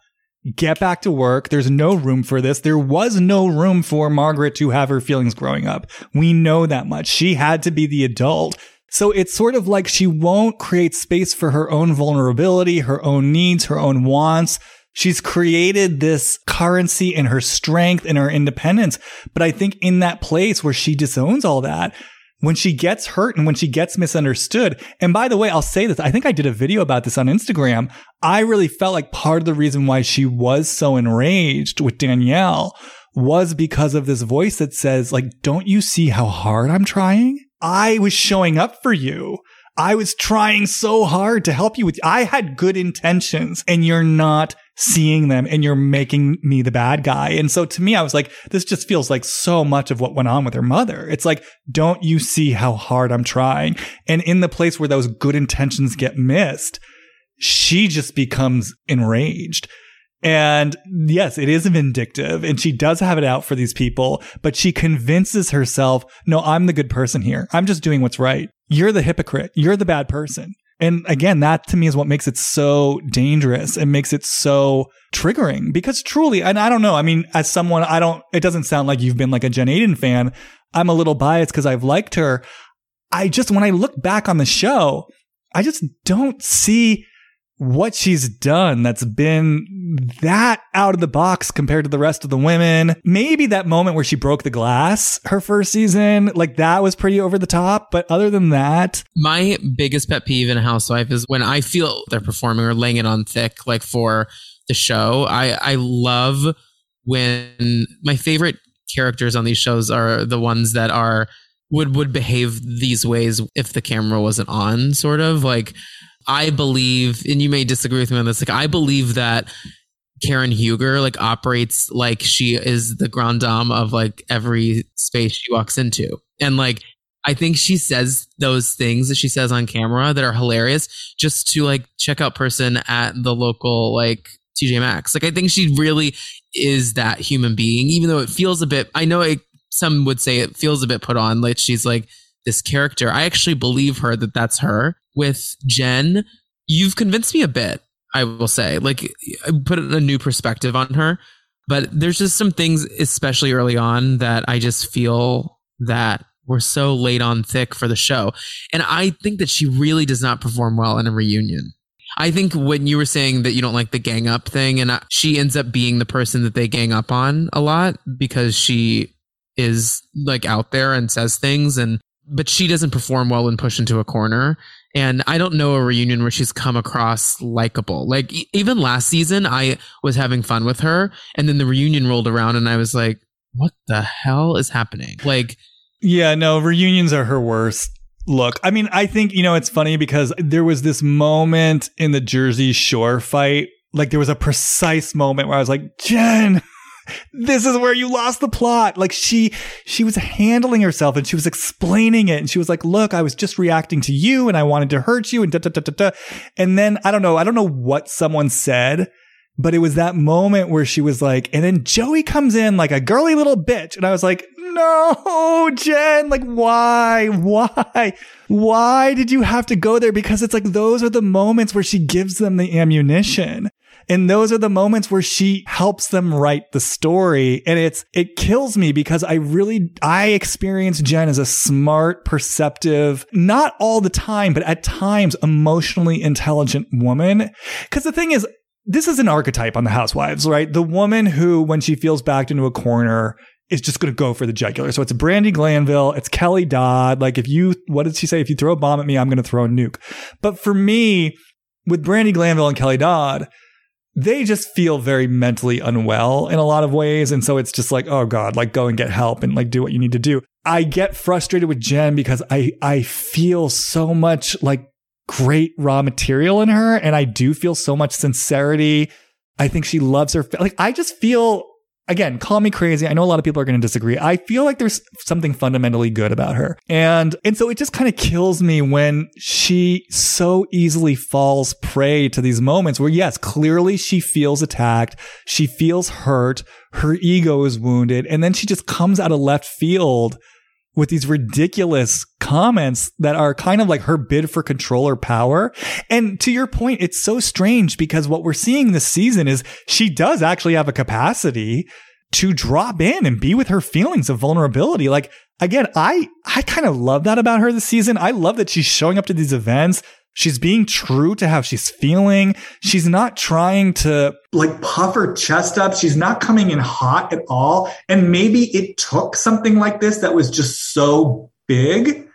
S1: get back to work. There's no room for this. There was no room for Margaret to have her feelings growing up. We know that much. She had to be the adult. So it's sort of like she won't create space for her own vulnerability, her own needs, her own wants. She's created this currency in her strength and her independence. But I think in that place where she disowns all that, when she gets hurt and when she gets misunderstood. And by the way, I'll say this. I think I did a video about this on Instagram. I really felt like part of the reason why she was so enraged with Danielle was because of this voice that says, like, don't you see how hard I'm trying? I was showing up for you. I was trying so hard to help you with, I had good intentions and you're not seeing them and you're making me the bad guy. And so to me, I was like, this just feels like so much of what went on with her mother. It's like, don't you see how hard I'm trying? And in the place where those good intentions get missed, she just becomes enraged. And yes, it is vindictive and she does have it out for these people, but she convinces herself, no, I'm the good person here. I'm just doing what's right. You're the hypocrite. You're the bad person. And again, that to me is what makes it so dangerous and makes it so triggering because truly, and I don't know, I mean, as someone, I don't, it doesn't sound like you've been like a Jen Aydin fan. I'm a little biased because I've liked her. I just, when I look back on the show, I just don't see what she's done that's been that out of the box compared to the rest of the women. Maybe that moment where she broke the glass her first season, like that was pretty over the top. But other than that,
S2: my biggest pet peeve in a housewife is when I feel they're performing or laying it on thick, like for the show. I, I love when my favorite characters on these shows are the ones that are would would behave these ways if the camera wasn't on sort of like I believe and you may disagree with me on this like I believe that Karen Huger like operates like she is the grand dame of like every space she walks into. And like I think she says those things that she says on camera that are hilarious just to like check out person at the local like TJ Maxx. Like I think she really is that human being, even though it feels a bit I know it some would say it feels a bit put on, like she's like this character. I actually believe her that that's her. With Jen, you've convinced me a bit. I will say, like, put a new perspective on her. But there's just some things, especially early on, that I just feel that were so laid on thick for the show. And I think that she really does not perform well in a reunion. I think when you were saying that you don't like the gang up thing, and she ends up being the person that they gang up on a lot because she is like out there and says things and but she doesn't perform well when pushed into a corner and i don't know a reunion where she's come across likable. Like even last season i was having fun with her and then the reunion rolled around and i was like what the hell is happening? Like
S1: yeah no reunions are her worst look. I mean i think you know it's funny because there was this moment in the jersey shore fight like there was a precise moment where i was like jen this is where you lost the plot. Like she, she was handling herself and she was explaining it. And she was like, look, I was just reacting to you and I wanted to hurt you and da, da, da, da, da. And then I don't know. I don't know what someone said, but it was that moment where she was like, and then Joey comes in like a girly little bitch. And I was like, no, Jen, like why, why, why did you have to go there? Because it's like, those are the moments where she gives them the ammunition. And those are the moments where she helps them write the story. And it's, it kills me because I really, I experience Jen as a smart, perceptive, not all the time, but at times emotionally intelligent woman. Cause the thing is, this is an archetype on the housewives, right? The woman who, when she feels backed into a corner, is just going to go for the jugular. So it's Brandi Glanville, it's Kelly Dodd. Like if you, what did she say? If you throw a bomb at me, I'm going to throw a nuke. But for me, with Brandi Glanville and Kelly Dodd, they just feel very mentally unwell in a lot of ways. And so it's just like, oh God, like go and get help and like do what you need to do. I get frustrated with Jen because I, I feel so much like great raw material in her. And I do feel so much sincerity. I think she loves her. Like, I just feel again, call me crazy. I know a lot of people are going to disagree. I feel like there's something fundamentally good about her. And, and so it just kind of kills me when she so easily falls prey to these moments where, yes, clearly she feels attacked. She feels hurt. Her ego is wounded. And then she just comes out of left field with these ridiculous comments that are kind of like her bid for control or power. And to your point, it's so strange because what we're seeing this season is she does actually have a capacity to drop in and be with her feelings of vulnerability. Like again, I, I kind of love that about her this season. I love that she's showing up to these events She's being true to how she's feeling. She's not trying to like puff her chest up. She's not coming in hot at all. And maybe it took something like this that was just so big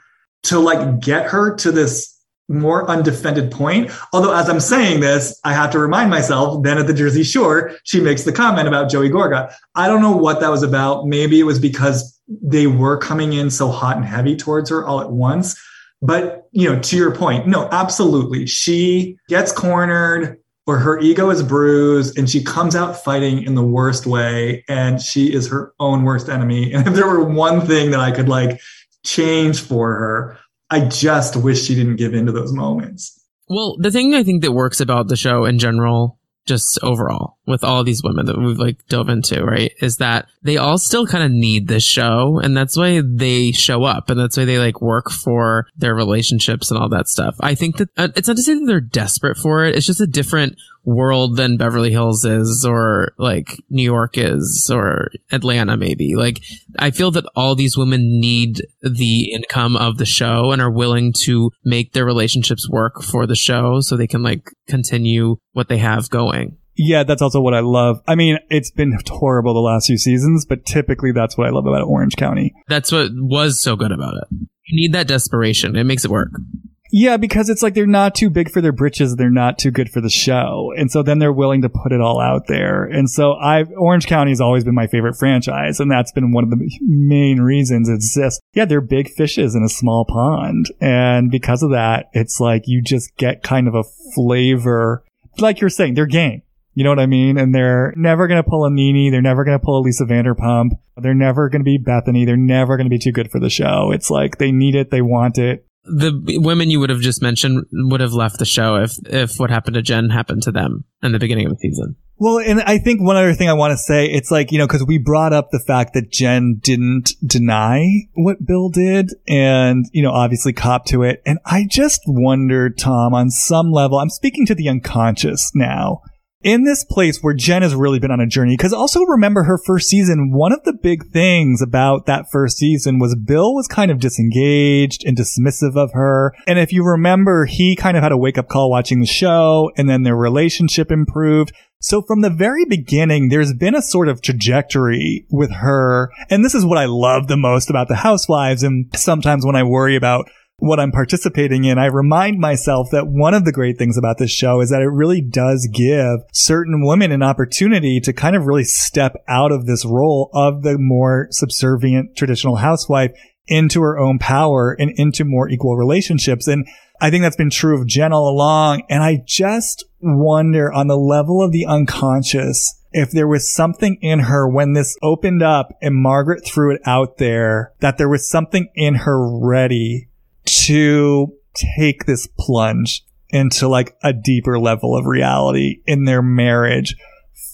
S1: to like get her to this more undefended point. Although, as I'm saying this, I have to remind myself then at the Jersey Shore, she makes the comment about Joey Gorga. I don't know what that was about. Maybe it was because they were coming in so hot and heavy towards her all at once. But, you know, to your point, no, absolutely. She gets cornered or her ego is bruised and she comes out fighting in the worst way and she is her own worst enemy. [LAUGHS] And if there were one thing that I could like change for her, I just wish she didn't give in to those moments.
S2: Well, the thing I think that works about the show in general just overall with all these women that we've like dove into, right? Is that they all still kind of need this show and that's why they show up and that's why they like work for their relationships and all that stuff. I think that uh, it's not to say that they're desperate for it. It's just a different world than Beverly Hills is or like New York is or Atlanta maybe. Like I feel that all these women need the income of the show and are willing to make their relationships work for the show so they can like continue what they have going.
S1: Yeah, that's also what I love. I mean, it's been horrible the last few seasons, but typically that's what I love about Orange County.
S2: That's what was so good about it. You need that desperation. It makes it work.
S1: Yeah, because it's like they're not too big for their britches. They're not too good for the show. And so then they're willing to put it all out there. And so I, Orange County has always been my favorite franchise. And that's been one of the main reasons. It's just, yeah, they're big fishes in a small pond. And because of that, it's like you just get kind of a flavor. Like you're saying, they're game. You know what I mean? And they're never going to pull a Nene. They're never going to pull a Lisa Vanderpump. They're never going to be Bethany. They're never going to be too good for the show. It's like they need it. They want it
S2: the women you would have just mentioned would have left the show if if what happened to Jen happened to them in the beginning of the season.
S1: Well, and I think one other thing I want to say, it's like, you know, cause we brought up the fact that Jen didn't deny what Bill did and, you know, obviously cop to it. And I just wonder, Tom, on some level, I'm speaking to the unconscious now in this place where Jen has really been on a journey, because also remember her first season, one of the big things about that first season was Bill was kind of disengaged and dismissive of her. And if you remember, he kind of had a wake up call watching the show and then their relationship improved. So from the very beginning, there's been a sort of trajectory with her. And this is what I love the most about the housewives. And sometimes when I worry about what I'm participating in, I remind myself that one of the great things about this show is that it really does give certain women an opportunity to kind of really step out of this role of the more subservient traditional housewife into her own power and into more equal relationships. And I think that's been true of Jen all along. And I just wonder on the level of the unconscious, if there was something in her when this opened up and Margaret threw it out there, that there was something in her ready to take this plunge into like a deeper level of reality in their marriage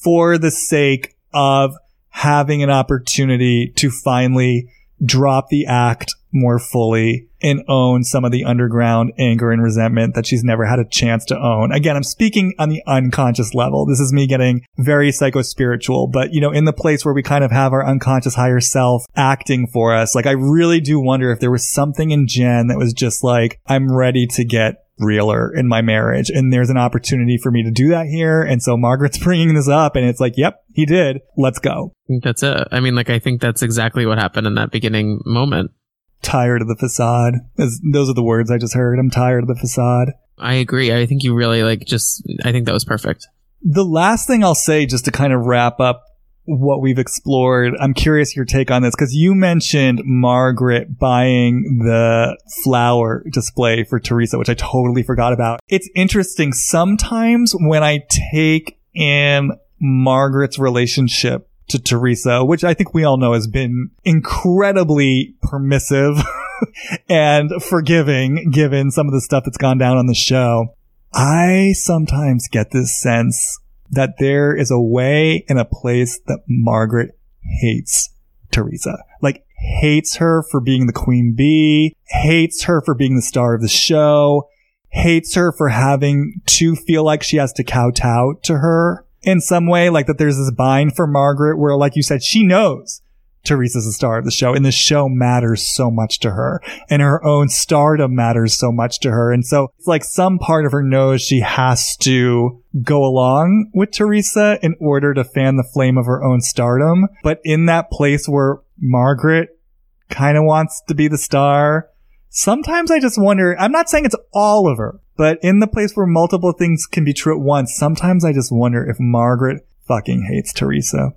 S1: for the sake of having an opportunity to finally drop the act more fully and own some of the underground anger and resentment that she's never had a chance to own. Again, I'm speaking on the unconscious level. This is me getting very psycho-spiritual, but you know, in the place where we kind of have our unconscious higher self acting for us, like I really do wonder if there was something in Jen that was just like, I'm ready to get realer in my marriage. And there's an opportunity for me to do that here. And so Margaret's [LAUGHS] bringing this up and it's like, yep, he did. Let's go.
S2: That's it. I mean, like, I think that's exactly what happened in that beginning moment.
S1: Tired of the facade. those are the words I just heard. I'm tired of the facade.
S2: I agree. I think you really like just, I think that was perfect.
S1: The last thing I'll say just to kind of wrap up what we've explored. I'm curious your take on this because you mentioned Margaret buying the flower display for Teresa, which I totally forgot about. It's interesting. Sometimes when I take in Margaret's relationship to Teresa, which I think we all know has been incredibly permissive [LAUGHS] and forgiving given some of the stuff that's gone down on the show. I sometimes get this sense that there is a way and a place that Margaret hates Teresa. Like hates her for being the queen bee, hates her for being the star of the show, hates her for having to feel like she has to kowtow to her in some way, like that there's this bind for Margaret where, like you said, she knows Teresa's the star of the show and the show matters so much to her and her own stardom matters so much to her. And so it's like some part of her knows she has to go along with Teresa in order to fan the flame of her own stardom. But in that place where Margaret kind of wants to be the star, sometimes I just wonder, I'm not saying it's all of her, but in the place where multiple things can be true at once, sometimes I just wonder if Margaret fucking hates Teresa.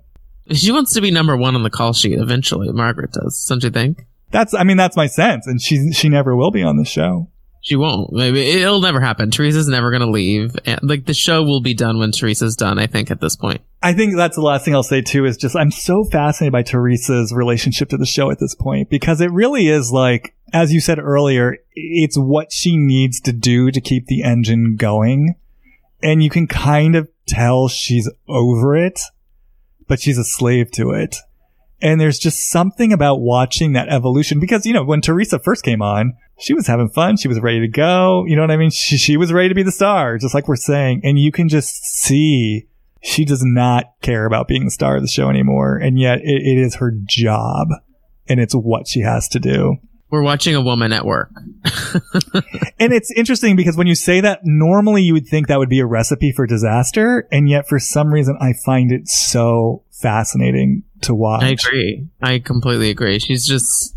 S2: She wants to be number one on the call sheet eventually. Margaret does, don't you think?
S1: That's, I mean, that's my sense, and she she never will be on the show.
S2: She won't. Maybe it'll never happen. Teresa's never going to leave. And, like the show will be done when Teresa's done. I think at this point.
S1: I think that's the last thing I'll say too. Is just I'm so fascinated by Teresa's relationship to the show at this point because it really is like, as you said earlier, it's what she needs to do to keep the engine going, and you can kind of tell she's over it but she's a slave to it. And there's just something about watching that evolution because, you know, when Teresa first came on, she was having fun. She was ready to go. You know what I mean? She, she was ready to be the star, just like we're saying. And you can just see she does not care about being the star of the show anymore. And yet it, it is her job and it's what she has to do.
S2: We're watching a woman at work. [LAUGHS]
S1: and it's interesting because when you say that, normally you would think that would be a recipe for disaster. And yet for some reason, I find it so fascinating to watch.
S2: I agree. I completely agree. She's just,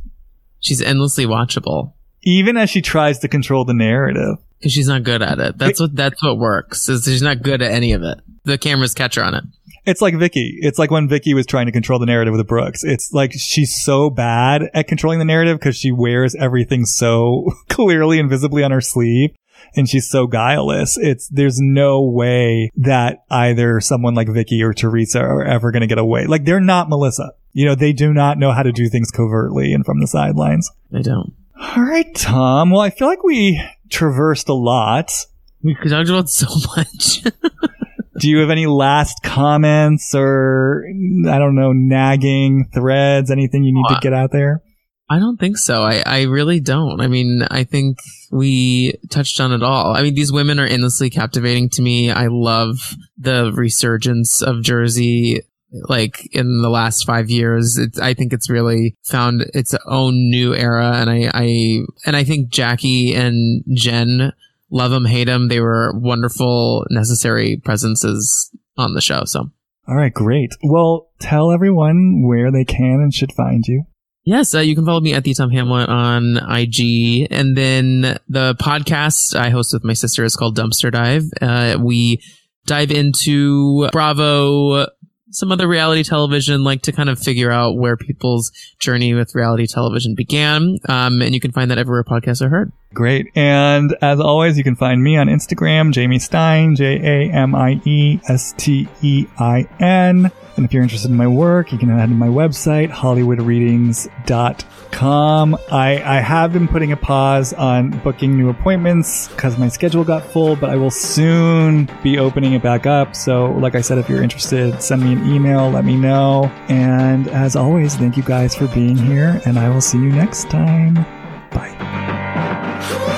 S2: she's endlessly watchable.
S1: even as she tries to control the narrative.
S2: Because she's not good at it. That's what that's what works. Is she's not good at any of it. The cameras catch her on it.
S1: It's like Vicki. It's like when Vicki was trying to control the narrative with the Brooks. It's like she's so bad at controlling the narrative because she wears everything so [LAUGHS] clearly and visibly on her sleeve and she's so guileless. It's there's no way that either someone like Vicki or Teresa are ever going to get away. Like they're not Melissa. You know, they do not know how to do things covertly and from the sidelines.
S2: They don't.
S1: All right, Tom. Well, I feel like we traversed a lot.
S2: We talked about so much. [LAUGHS]
S1: do you have any last comments or I don't know, nagging threads, anything you need uh, to get out there?
S2: I don't think so. I, I really don't. I mean, I think we touched on it all. I mean, these women are endlessly captivating to me. I love the resurgence of Jersey like in the last five years. It's, I think it's really found its own new era. And I, I, and I think Jackie and Jen love them, hate them. They were wonderful, necessary presences on the show. So.
S1: All right, great. Well, tell everyone where they can and should find you.
S2: Yes, uh, you can follow me at the Tom Hamlett on IG, and then the podcast I host with my sister is called Dumpster Dive. Uh, we dive into Bravo, some other reality television, like to kind of figure out where people's journey with reality television began. Um, and you can find that everywhere podcasts are heard.
S1: Great. And as always, you can find me on Instagram, Jamie Stein, J A M I E S T E I N. And if you're interested in my work, you can head to my website, hollywoodreadings.com. I, I have been putting a pause on booking new appointments because my schedule got full, but I will soon be opening it back up. So, like I said, if you're interested, send me an email, let me know. And as always, thank you guys for being here, and I will see you next time. Bye.